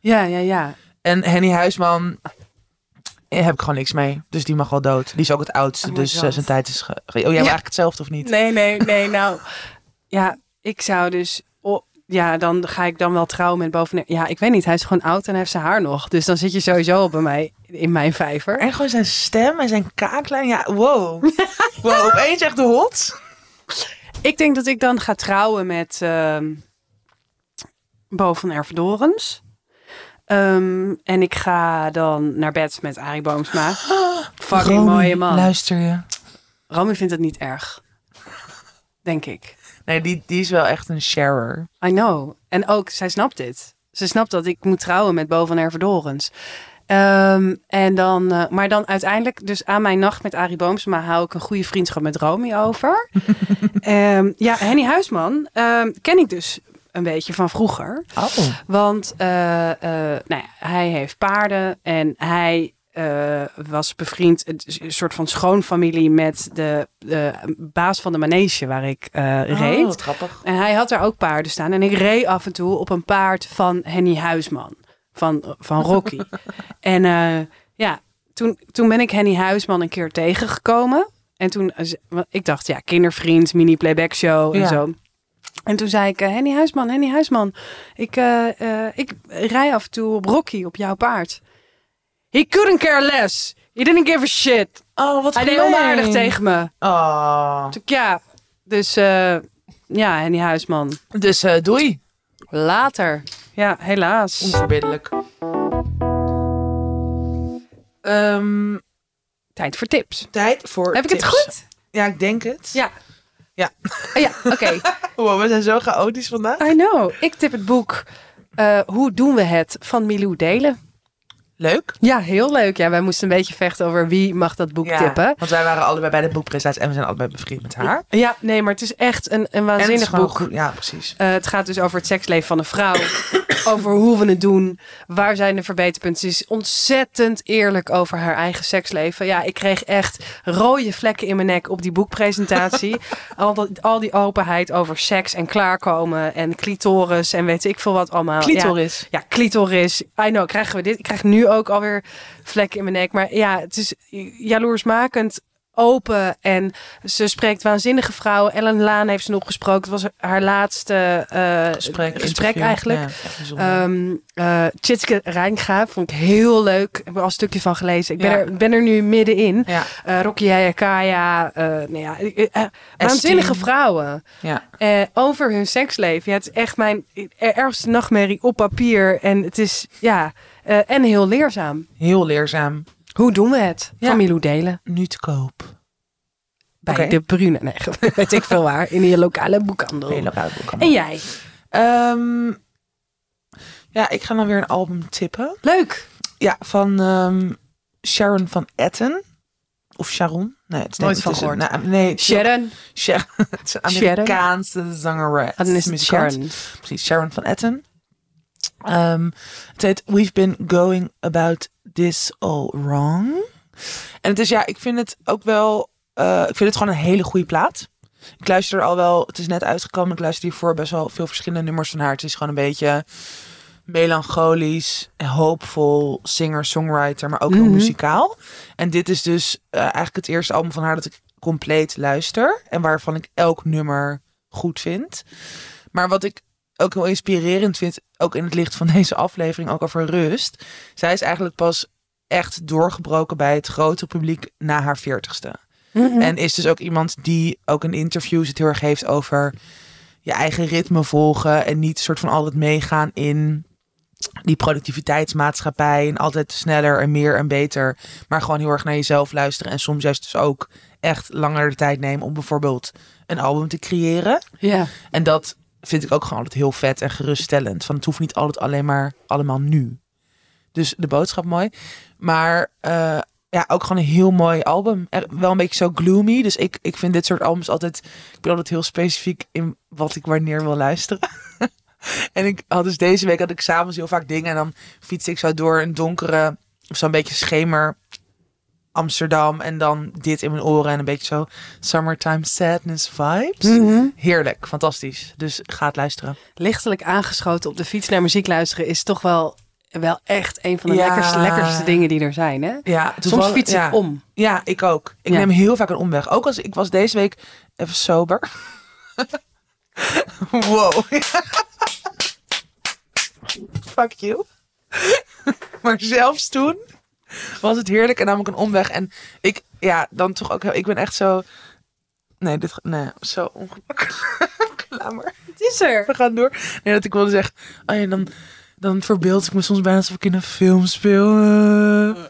Ja, ja, ja. En Henny Huisman eh, heb ik gewoon niks mee. Dus die mag wel dood. Die is ook het oudste, Oh dus eh, God. zijn tijd is... Ge- oh, jij wil eigenlijk hetzelfde of niet? Nee, nee, nee. Nou, ja, ik zou dus... ja, dan ga ik dan wel trouwen met boven... Ja, ik weet niet. Hij is gewoon oud en hij heeft zijn haar nog. Dus dan zit je sowieso al bij mij in mijn vijver. En gewoon zijn stem en zijn kaaklijn. Ja, wow. wow, opeens echt de hot. Ik denk dat ik dan ga trouwen met ehm Bo van Ervedorens. Ehm, en ik ga dan naar bed met Arie Boomsma. Fucking Romy, mooie man. Luister je? Romy vindt het niet erg. Denk ik. Nee, die, die is wel echt een sharer. I know. En ook, zij snapt dit. Ze snapt dat ik moet trouwen met Bo van Ervedorens. Ehm, en dan, eh, maar dan uiteindelijk, dus aan mijn nacht met Arie Boomsma hou ik een goede vriendschap met Romy over. Ehm, ja, Henny Huisman ehm, ken ik dus een beetje van vroeger. Oh. Want eh, nou ja, hij heeft paarden en hij eh, was bevriend, een soort van schoonfamilie met de, de baas van de manege waar ik eh, reed. Oh, grappig. En hij had daar ook paarden staan. En ik reed af en toe op een paard van Henny Huisman. Van, van Rocky. en eh, ja, toen, toen ben ik Henny Huisman een keer tegengekomen. En toen, ik dacht, ja, kindervriend, mini playback show en Ja. zo. En toen zei ik, Henny Huisman, Henny Huisman. Ik, ik rij af en toe op Rocky, op jouw paard. He couldn't care less. He didn't give a shit. Oh, wat Hij deed onaardig tegen me. Oh. Dus ja, dus eh, ja, Henny Huisman. Dus eh, doei. Later. Ja, helaas. Onverbiddelijk. Ehm, Tijd voor tips. tijd voor Heb ik het tips. goed? Ja, ik denk het. Ja. Ja. Oh ja, oké. Wow, we zijn zo chaotisch vandaag. I know. Ik tip het boek eh, Hoe doen we het van Milou Delen. Leuk. Ja, heel leuk. Ja, wij moesten een beetje vechten over wie mag dat boek Ja, tippen. Want wij waren allebei bij de boekpresentatie en we zijn allebei bevriend met haar. Ja, nee, maar het is echt een, een waanzinnig boek. goed. Ja, precies. Eh, het gaat dus over het seksleven van een vrouw. over hoe we het doen. Waar zijn de verbeterpunten. Ze is ontzettend eerlijk over haar eigen seksleven. Ja, ik kreeg echt rode vlekken in mijn nek op die boekpresentatie. al, dat, al die openheid over seks en klaarkomen. En clitoris en weet ik veel wat allemaal. Ja. Clitoris. Ja, clitoris. I know, krijgen we dit? Ik krijg nu ook alweer vlekken in mijn nek. Maar ja, het is jaloersmakend open. En ze spreekt waanzinnige vrouwen. Ellen Laan heeft ze nog gesproken. Het was haar laatste eh, Gesprek, eigenlijk. Ja, Tjitske Rijnga vond ik heel leuk. Ik heb er al een stukje van gelezen. Ik ben, Ja. er, ben er nu middenin. ja, Eh Rocky Hayakaya. nou ja, waanzinnige vrouwen. ja. Over hun seksleven. Ja, het is echt mijn ergste nachtmerrie op papier. En het is, ja, eh, en heel leerzaam. Heel leerzaam. Hoe doen we het? Ja. Van Milou Delen. Nu te koop. Bij de Brune. Nee, weet ik veel waar. In je lokale boekhandel. Hele rare boek. En jij? Ehm, ja, ik ga dan weer een album tippen. Leuk. Ja, van ehm, Sharon van Etten. Of Sharon. Nee, het is Nooit van een- gehoord. nou, nee, Sharon. Sharon. het is een Sharon. Amerikaanse zangeres. Dan is. Sharon. Precies, Sharon van Etten. Ehm, het heet We've Been Going About This All Wrong. En het is, ja, ik vind het ook wel... eh, ik vind het gewoon een hele goede plaat. Ik luister al wel... Het is net uitgekomen. Ik luister hiervoor best wel veel verschillende nummers van haar. Het is gewoon een beetje melancholisch, hoopvol, singer-songwriter, maar ook heel Mhm. muzikaal. En dit is dus eh, eigenlijk het eerste album van haar dat ik compleet luister. En waarvan ik elk nummer goed vind. Maar wat ik ook heel inspirerend vind, ook in het licht van deze aflevering, ook over rust. Zij is eigenlijk pas echt doorgebroken bij het grote publiek na haar veertigste. Mhm. En is dus ook iemand die ook in interviews het heel erg heeft over je eigen ritme volgen. En niet soort van altijd meegaan in die productiviteitsmaatschappij. En altijd sneller en meer en beter. Maar gewoon heel erg naar jezelf luisteren. En soms juist dus ook echt langer de tijd nemen om bijvoorbeeld een album te creëren. Ja. En dat vind ik ook gewoon altijd heel vet en geruststellend. Van het hoeft niet altijd alleen maar allemaal nu. Dus de boodschap mooi. Maar eh, ja, ook gewoon een heel mooi album. Wel een beetje zo gloomy. Dus ik, ik vind dit soort albums altijd... Ik ben altijd heel specifiek in wat ik wanneer wil luisteren. en ik had dus deze week had ik s'avonds heel vaak dingen. En dan fiets ik zo door een donkere... Of zo'n beetje schemer... Amsterdam en dan dit in mijn oren en een beetje zo summertime sadness vibes. Mhm. Heerlijk, fantastisch. Dus ga het luisteren. Lichtelijk aangeschoten op de fiets naar muziek luisteren is toch wel, wel echt een van de Ja. lekkerste, lekkerste dingen die er zijn. Hè? Ja, Soms fiets ik ja. om. Ja, ik ook. Ik Ja. neem heel vaak een omweg. Ook als ik was deze week even sober. wow. Fuck you. maar zelfs toen was het heerlijk en nam ik een omweg. En ik, ja, dan toch ook heel, ik ben echt zo... Nee, dit, nee, zo ongemakkelijk. Laat maar. Het is er. We gaan door. Nee, dat ik wilde zeggen, oh ja, dan, dan verbeeld ik me soms bijna alsof ik in een film speel. Eh.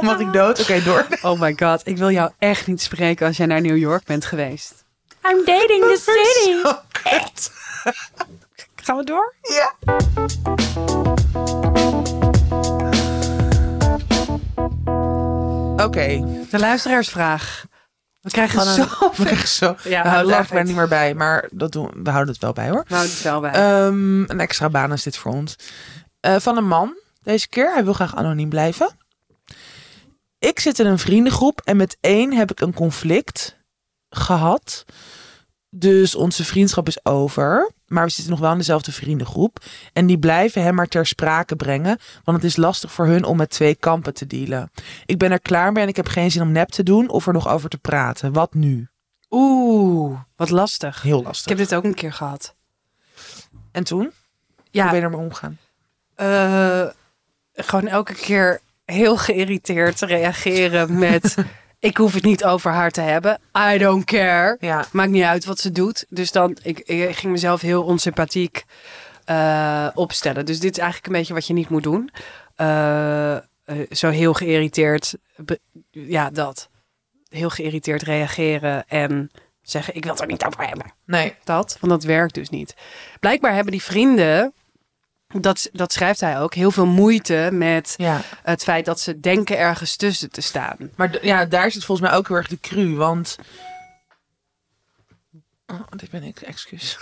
Mag ik dood? Oké, door. Oh my god, ik wil jou echt niet spreken als jij naar New York bent geweest. I'm dating the city. Gaan we door? Ja. Oké. De luisteraarsvraag. We krijgen zo we- We krijgen zo. Ja, we houden het it. niet meer bij, maar dat doen, we houden het wel bij hoor. Nou, het is wel bij. Ehm, een extra baan is dit voor ons. Eh, van een man deze keer. Hij wil graag anoniem blijven. ik zit in een vriendengroep en met één heb ik een conflict gehad. Dus onze vriendschap is over. Maar we zitten nog wel in dezelfde vriendengroep. En die blijven hem maar ter sprake brengen. Want het is lastig voor hun om met twee kampen te dealen. Ik ben er klaar mee en ik heb geen zin om nep te doen of er nog over te praten. Wat nu? Oeh, wat lastig. Heel Ik lastig. heb dit ook een keer gehad. En toen? Hoe Ja, ben je ermee omgaan? eh, gewoon elke keer heel geïrriteerd reageren met... ik hoef het niet over haar te hebben. I don't care. Ja. Maakt niet uit wat ze doet. Dus dan, ik, ik ging mezelf heel onsympathiek eh, opstellen. Dus dit is eigenlijk een beetje wat je niet moet doen. Eh, eh, zo heel geïrriteerd, ja, dat. Heel geïrriteerd reageren en zeggen: Ik wil het er niet over hebben. Nee. Dat, want dat werkt dus niet. Blijkbaar hebben die vrienden, dat, dat schrijft hij ook, heel veel moeite met Ja. het feit dat ze denken ergens tussen te staan. Maar ja, daar zit volgens mij ook heel erg de cru. Want. Oh, dit ben ik, excuus.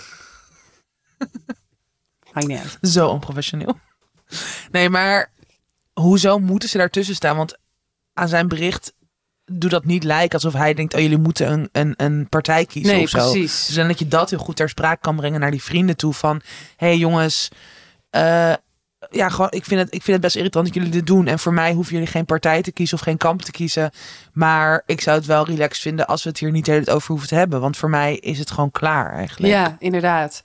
Maakt niet uit. Zo onprofessioneel. Nee, maar hoezo moeten ze daartussen staan? Want aan zijn bericht doe dat niet lijken alsof hij denkt: oh, jullie moeten een, een, een partij kiezen Nee, of zo. precies. Dus dan dat je dat heel goed ter sprake kan brengen naar die vrienden toe. Van hé hey, jongens, eh, ja, gewoon, ik, vind het, ik vind het best irritant dat jullie dit doen. En voor mij hoeven jullie geen partij te kiezen of geen kamp te kiezen. Maar ik zou het wel relaxed vinden als we het hier niet over hoeven te hebben. Want voor mij is het gewoon klaar eigenlijk. Ja, inderdaad.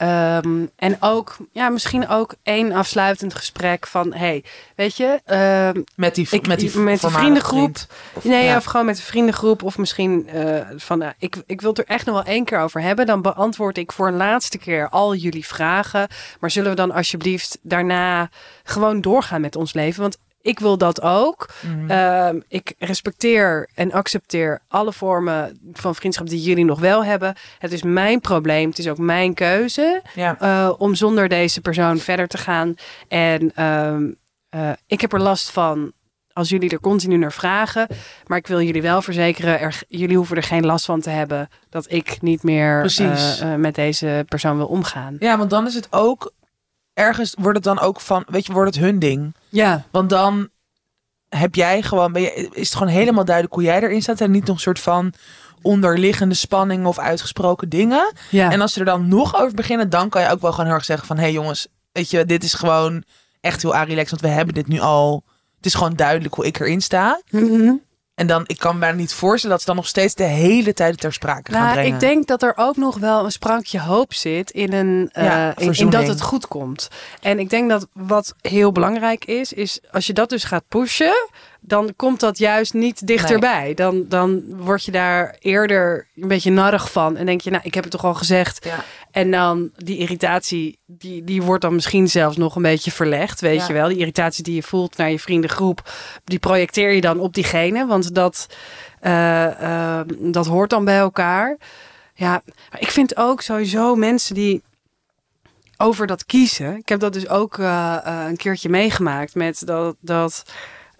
Ehm, en ook, ja, misschien ook één afsluitend gesprek van, hey, weet je, ehm, Met die, Ik- met die, met die voormalige vriendengroep. vriend. Of- nee, ja. of gewoon met een vriendengroep of misschien eh, van, nou, ik, ik wil het er echt nog wel één keer over hebben. Dan beantwoord ik voor een laatste keer al jullie vragen. Maar zullen we dan alsjeblieft daarna gewoon doorgaan met ons leven? Want ik wil dat ook. Mhm. Ehm, ik respecteer en accepteer alle vormen van vriendschap die jullie nog wel hebben. Het is mijn probleem. Het is ook mijn keuze ja. eh, om zonder deze persoon verder te gaan. En ehm, eh, ik heb er last van als jullie er continu naar vragen. Maar ik wil jullie wel verzekeren, er, jullie hoeven er geen last van te hebben dat ik niet meer eh, met deze persoon wil omgaan. ja, want dan is het ook ergens wordt het dan ook van, weet je, wordt het hun ding. Ja, Want dan heb jij gewoon, ben je, is het gewoon helemaal duidelijk hoe jij erin staat en niet nog een soort van onderliggende spanning of uitgesproken dingen. ja. En als ze er dan nog over beginnen, dan kan je ook wel gewoon heel erg zeggen van, hé hey jongens, weet je, dit is gewoon echt heel arilex, want we hebben dit nu al. Het is gewoon duidelijk hoe ik erin sta. Mhm. En dan, ik kan me bijna niet voorstellen dat ze dan nog steeds de hele tijd ter sprake gaan Nou, brengen. ik denk dat er ook nog wel een sprankje hoop zit in, een, eh, in, dat het goed komt. En ik denk dat wat heel belangrijk is, is als je dat dus gaat pushen, dan komt dat juist niet dichterbij. Dan, dan word je daar eerder een beetje narrig van. En denk je, nou, ik heb het toch al gezegd. Ja. En dan die irritatie, die, die wordt dan misschien zelfs nog een beetje verlegd. Weet Ja. je wel, die irritatie die je voelt naar je vriendengroep, die projecteer je dan op diegene. Want dat, eh, eh, dat hoort dan bij elkaar. Ja, maar ik vind ook sowieso mensen die over dat kiezen. Ik heb dat dus ook eh, een keertje meegemaakt met dat, dat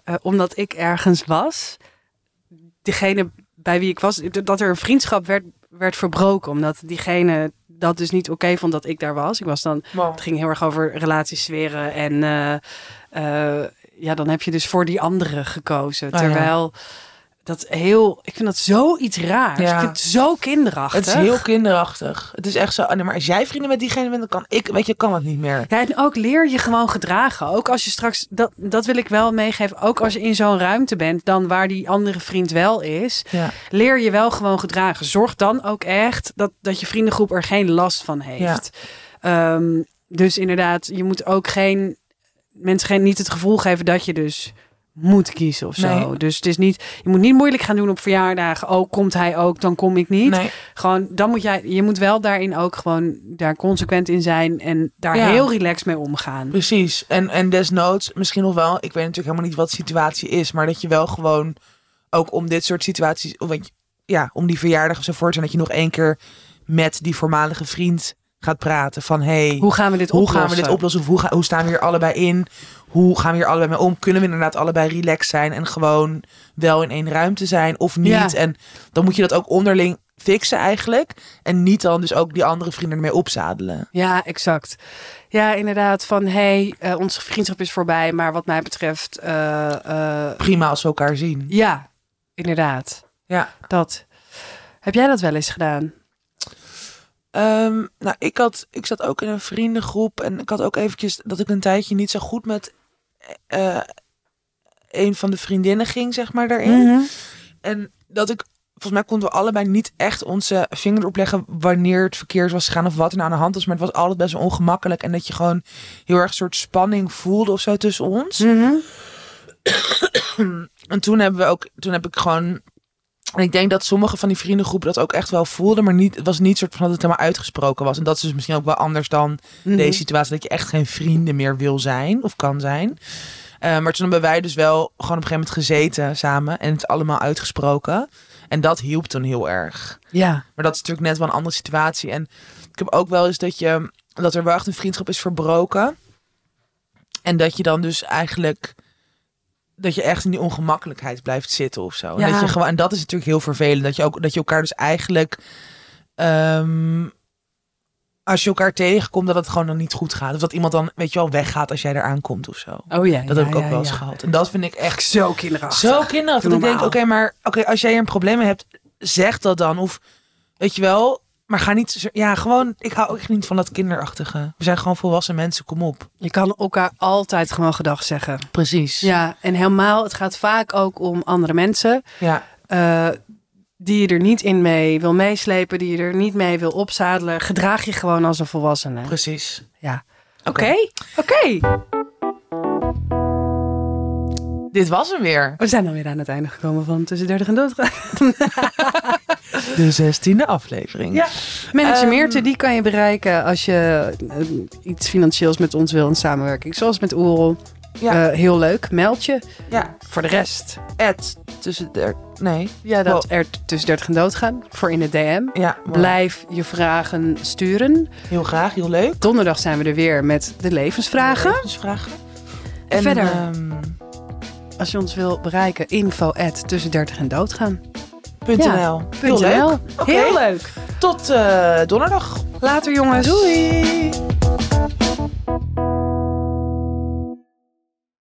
eh, omdat ik ergens was, diegene bij wie ik was, dat er een vriendschap werd, werd verbroken. Omdat diegene dat dus niet oké vond dat ik daar was. Ik was dan Wow. het ging heel erg over relatiesferen. En eh, eh, ja, dan heb je dus voor die andere gekozen. Ah, ja. Dat heel... Ik vind dat zoiets raars. Ja. Ik vind het zo kinderachtig. Het is heel kinderachtig. Het is echt zo. oh nee, maar als jij vrienden met diegene bent, dan kan ik, weet je, kan het niet meer. Ja, en ook leer je gewoon gedragen. Ook als je straks, dat, dat wil ik wel meegeven. Ook als je in zo'n ruimte bent, dan waar die andere vriend wel is, Ja. leer je wel gewoon gedragen. Zorg dan ook echt dat, dat je vriendengroep er geen last van heeft. Ehm, dus inderdaad, je moet ook geen mensen geen, niet het gevoel geven dat je dus moet kiezen of zo. Nee. Dus het is niet, je moet niet moeilijk gaan doen op verjaardagen. Oh, komt hij ook, dan kom ik niet. Nee. Gewoon, dan moet jij, je moet wel daarin ook gewoon daar consequent in zijn en daar Ja. heel relaxed mee omgaan. Precies. En, en desnoods misschien nog wel, ik weet natuurlijk helemaal niet wat de situatie is, maar dat je wel gewoon ook om dit soort situaties, je, ja, om die verjaardag of zo zijn, dat je nog één keer met die voormalige vriend gaat praten van hey, Hoe gaan we dit hoe oplossen? gaan we dit oplossen? Of hoe, ga- hoe staan we hier allebei in? Hoe gaan we hier allebei mee om? Kunnen we inderdaad allebei relaxed zijn en gewoon wel in één ruimte zijn of niet? Ja. En dan moet je dat ook onderling, fixen eigenlijk. En niet dan dus ook die andere vrienden ermee opzadelen. Ja, exact. Ja, inderdaad. Van hey, eh, onze vriendschap is voorbij, maar wat mij betreft, eh, eh, Prima als we elkaar zien. ja, inderdaad. Ja. Dat. Heb jij dat wel eens gedaan? Ehm, nou, ik, had, ik zat ook in een vriendengroep en ik had ook eventjes dat ik een tijdje niet zo goed met eh, een van de vriendinnen ging, zeg maar, daarin. Mhm. En dat ik, volgens mij konden we allebei niet echt onze vinger erop leggen wanneer het verkeerd was gegaan of wat er nou aan de hand was. Maar het was altijd best wel ongemakkelijk en dat je gewoon heel erg een soort spanning voelde of zo tussen ons. Mhm. En toen hebben we ook, toen heb ik gewoon. En ik denk dat sommige van die vriendengroepen dat ook echt wel voelden, maar niet, het was niet soort van dat het helemaal uitgesproken was. En dat is dus misschien ook wel anders dan Mhm. deze situatie, dat je echt geen vrienden meer wil zijn of kan zijn. Eh, maar toen hebben wij dus wel gewoon op een gegeven moment gezeten samen en het allemaal uitgesproken. En dat hielp toen heel erg. Ja. Maar dat is natuurlijk net wel een andere situatie. En ik heb ook wel eens dat je dat er wel echt een vriendschap is verbroken. En dat je dan dus eigenlijk dat je echt in die ongemakkelijkheid blijft zitten of zo. En, dat je gewoon, en dat is natuurlijk heel vervelend. Dat je ook dat je elkaar dus eigenlijk. ehm, als je elkaar tegenkomt, dat het gewoon dan niet goed gaat. Of dat iemand dan, weet je wel, weggaat als jij eraan komt of zo. Oh ja. Dat ja, heb ik ook ja, wel eens ja. gehad. En dat vind ik echt Zo kinderachtig. zo kinderachtig. Dat ik denk, oké, maar oké, als jij een probleem hebt, zeg dat dan. Of weet je wel, maar ga niet. Ja, gewoon. Ik hou ook niet van dat kinderachtige. We zijn gewoon volwassen mensen. Kom op. Je kan elkaar altijd gewoon gedag zeggen. Precies. Ja, en helemaal, het gaat vaak ook om andere mensen. Ja. eh, die je er niet in mee wil meeslepen, die je er niet mee wil opzadelen. Gedraag je gewoon als een volwassene. Precies. Ja. Oké. Oké, oké. Dit was hem weer. We zijn dan weer aan het einde gekomen van Tussen 30 en Doodgaan. De zestiende aflevering. Ja. Manager Ehm, Meerte, die kan je bereiken als je eh, iets financieels met ons wil in samenwerking. Zoals met Oerol. Ja. Eh, heel leuk. Meld je. Ja. Voor de rest, Ed. Tussen de. Nee. ja, dat er tussen 30 en doodgaan. Voor in de DM. Ja. Blijf je vragen sturen. Heel graag. Heel leuk. Donderdag zijn we er weer met de levensvragen. vragen. En verder? ehm, als je ons wil bereiken, info at tussen 30 en doodgaan. Heel leuk. Heel leuk. Tot eh, donderdag. Later jongens. Doei.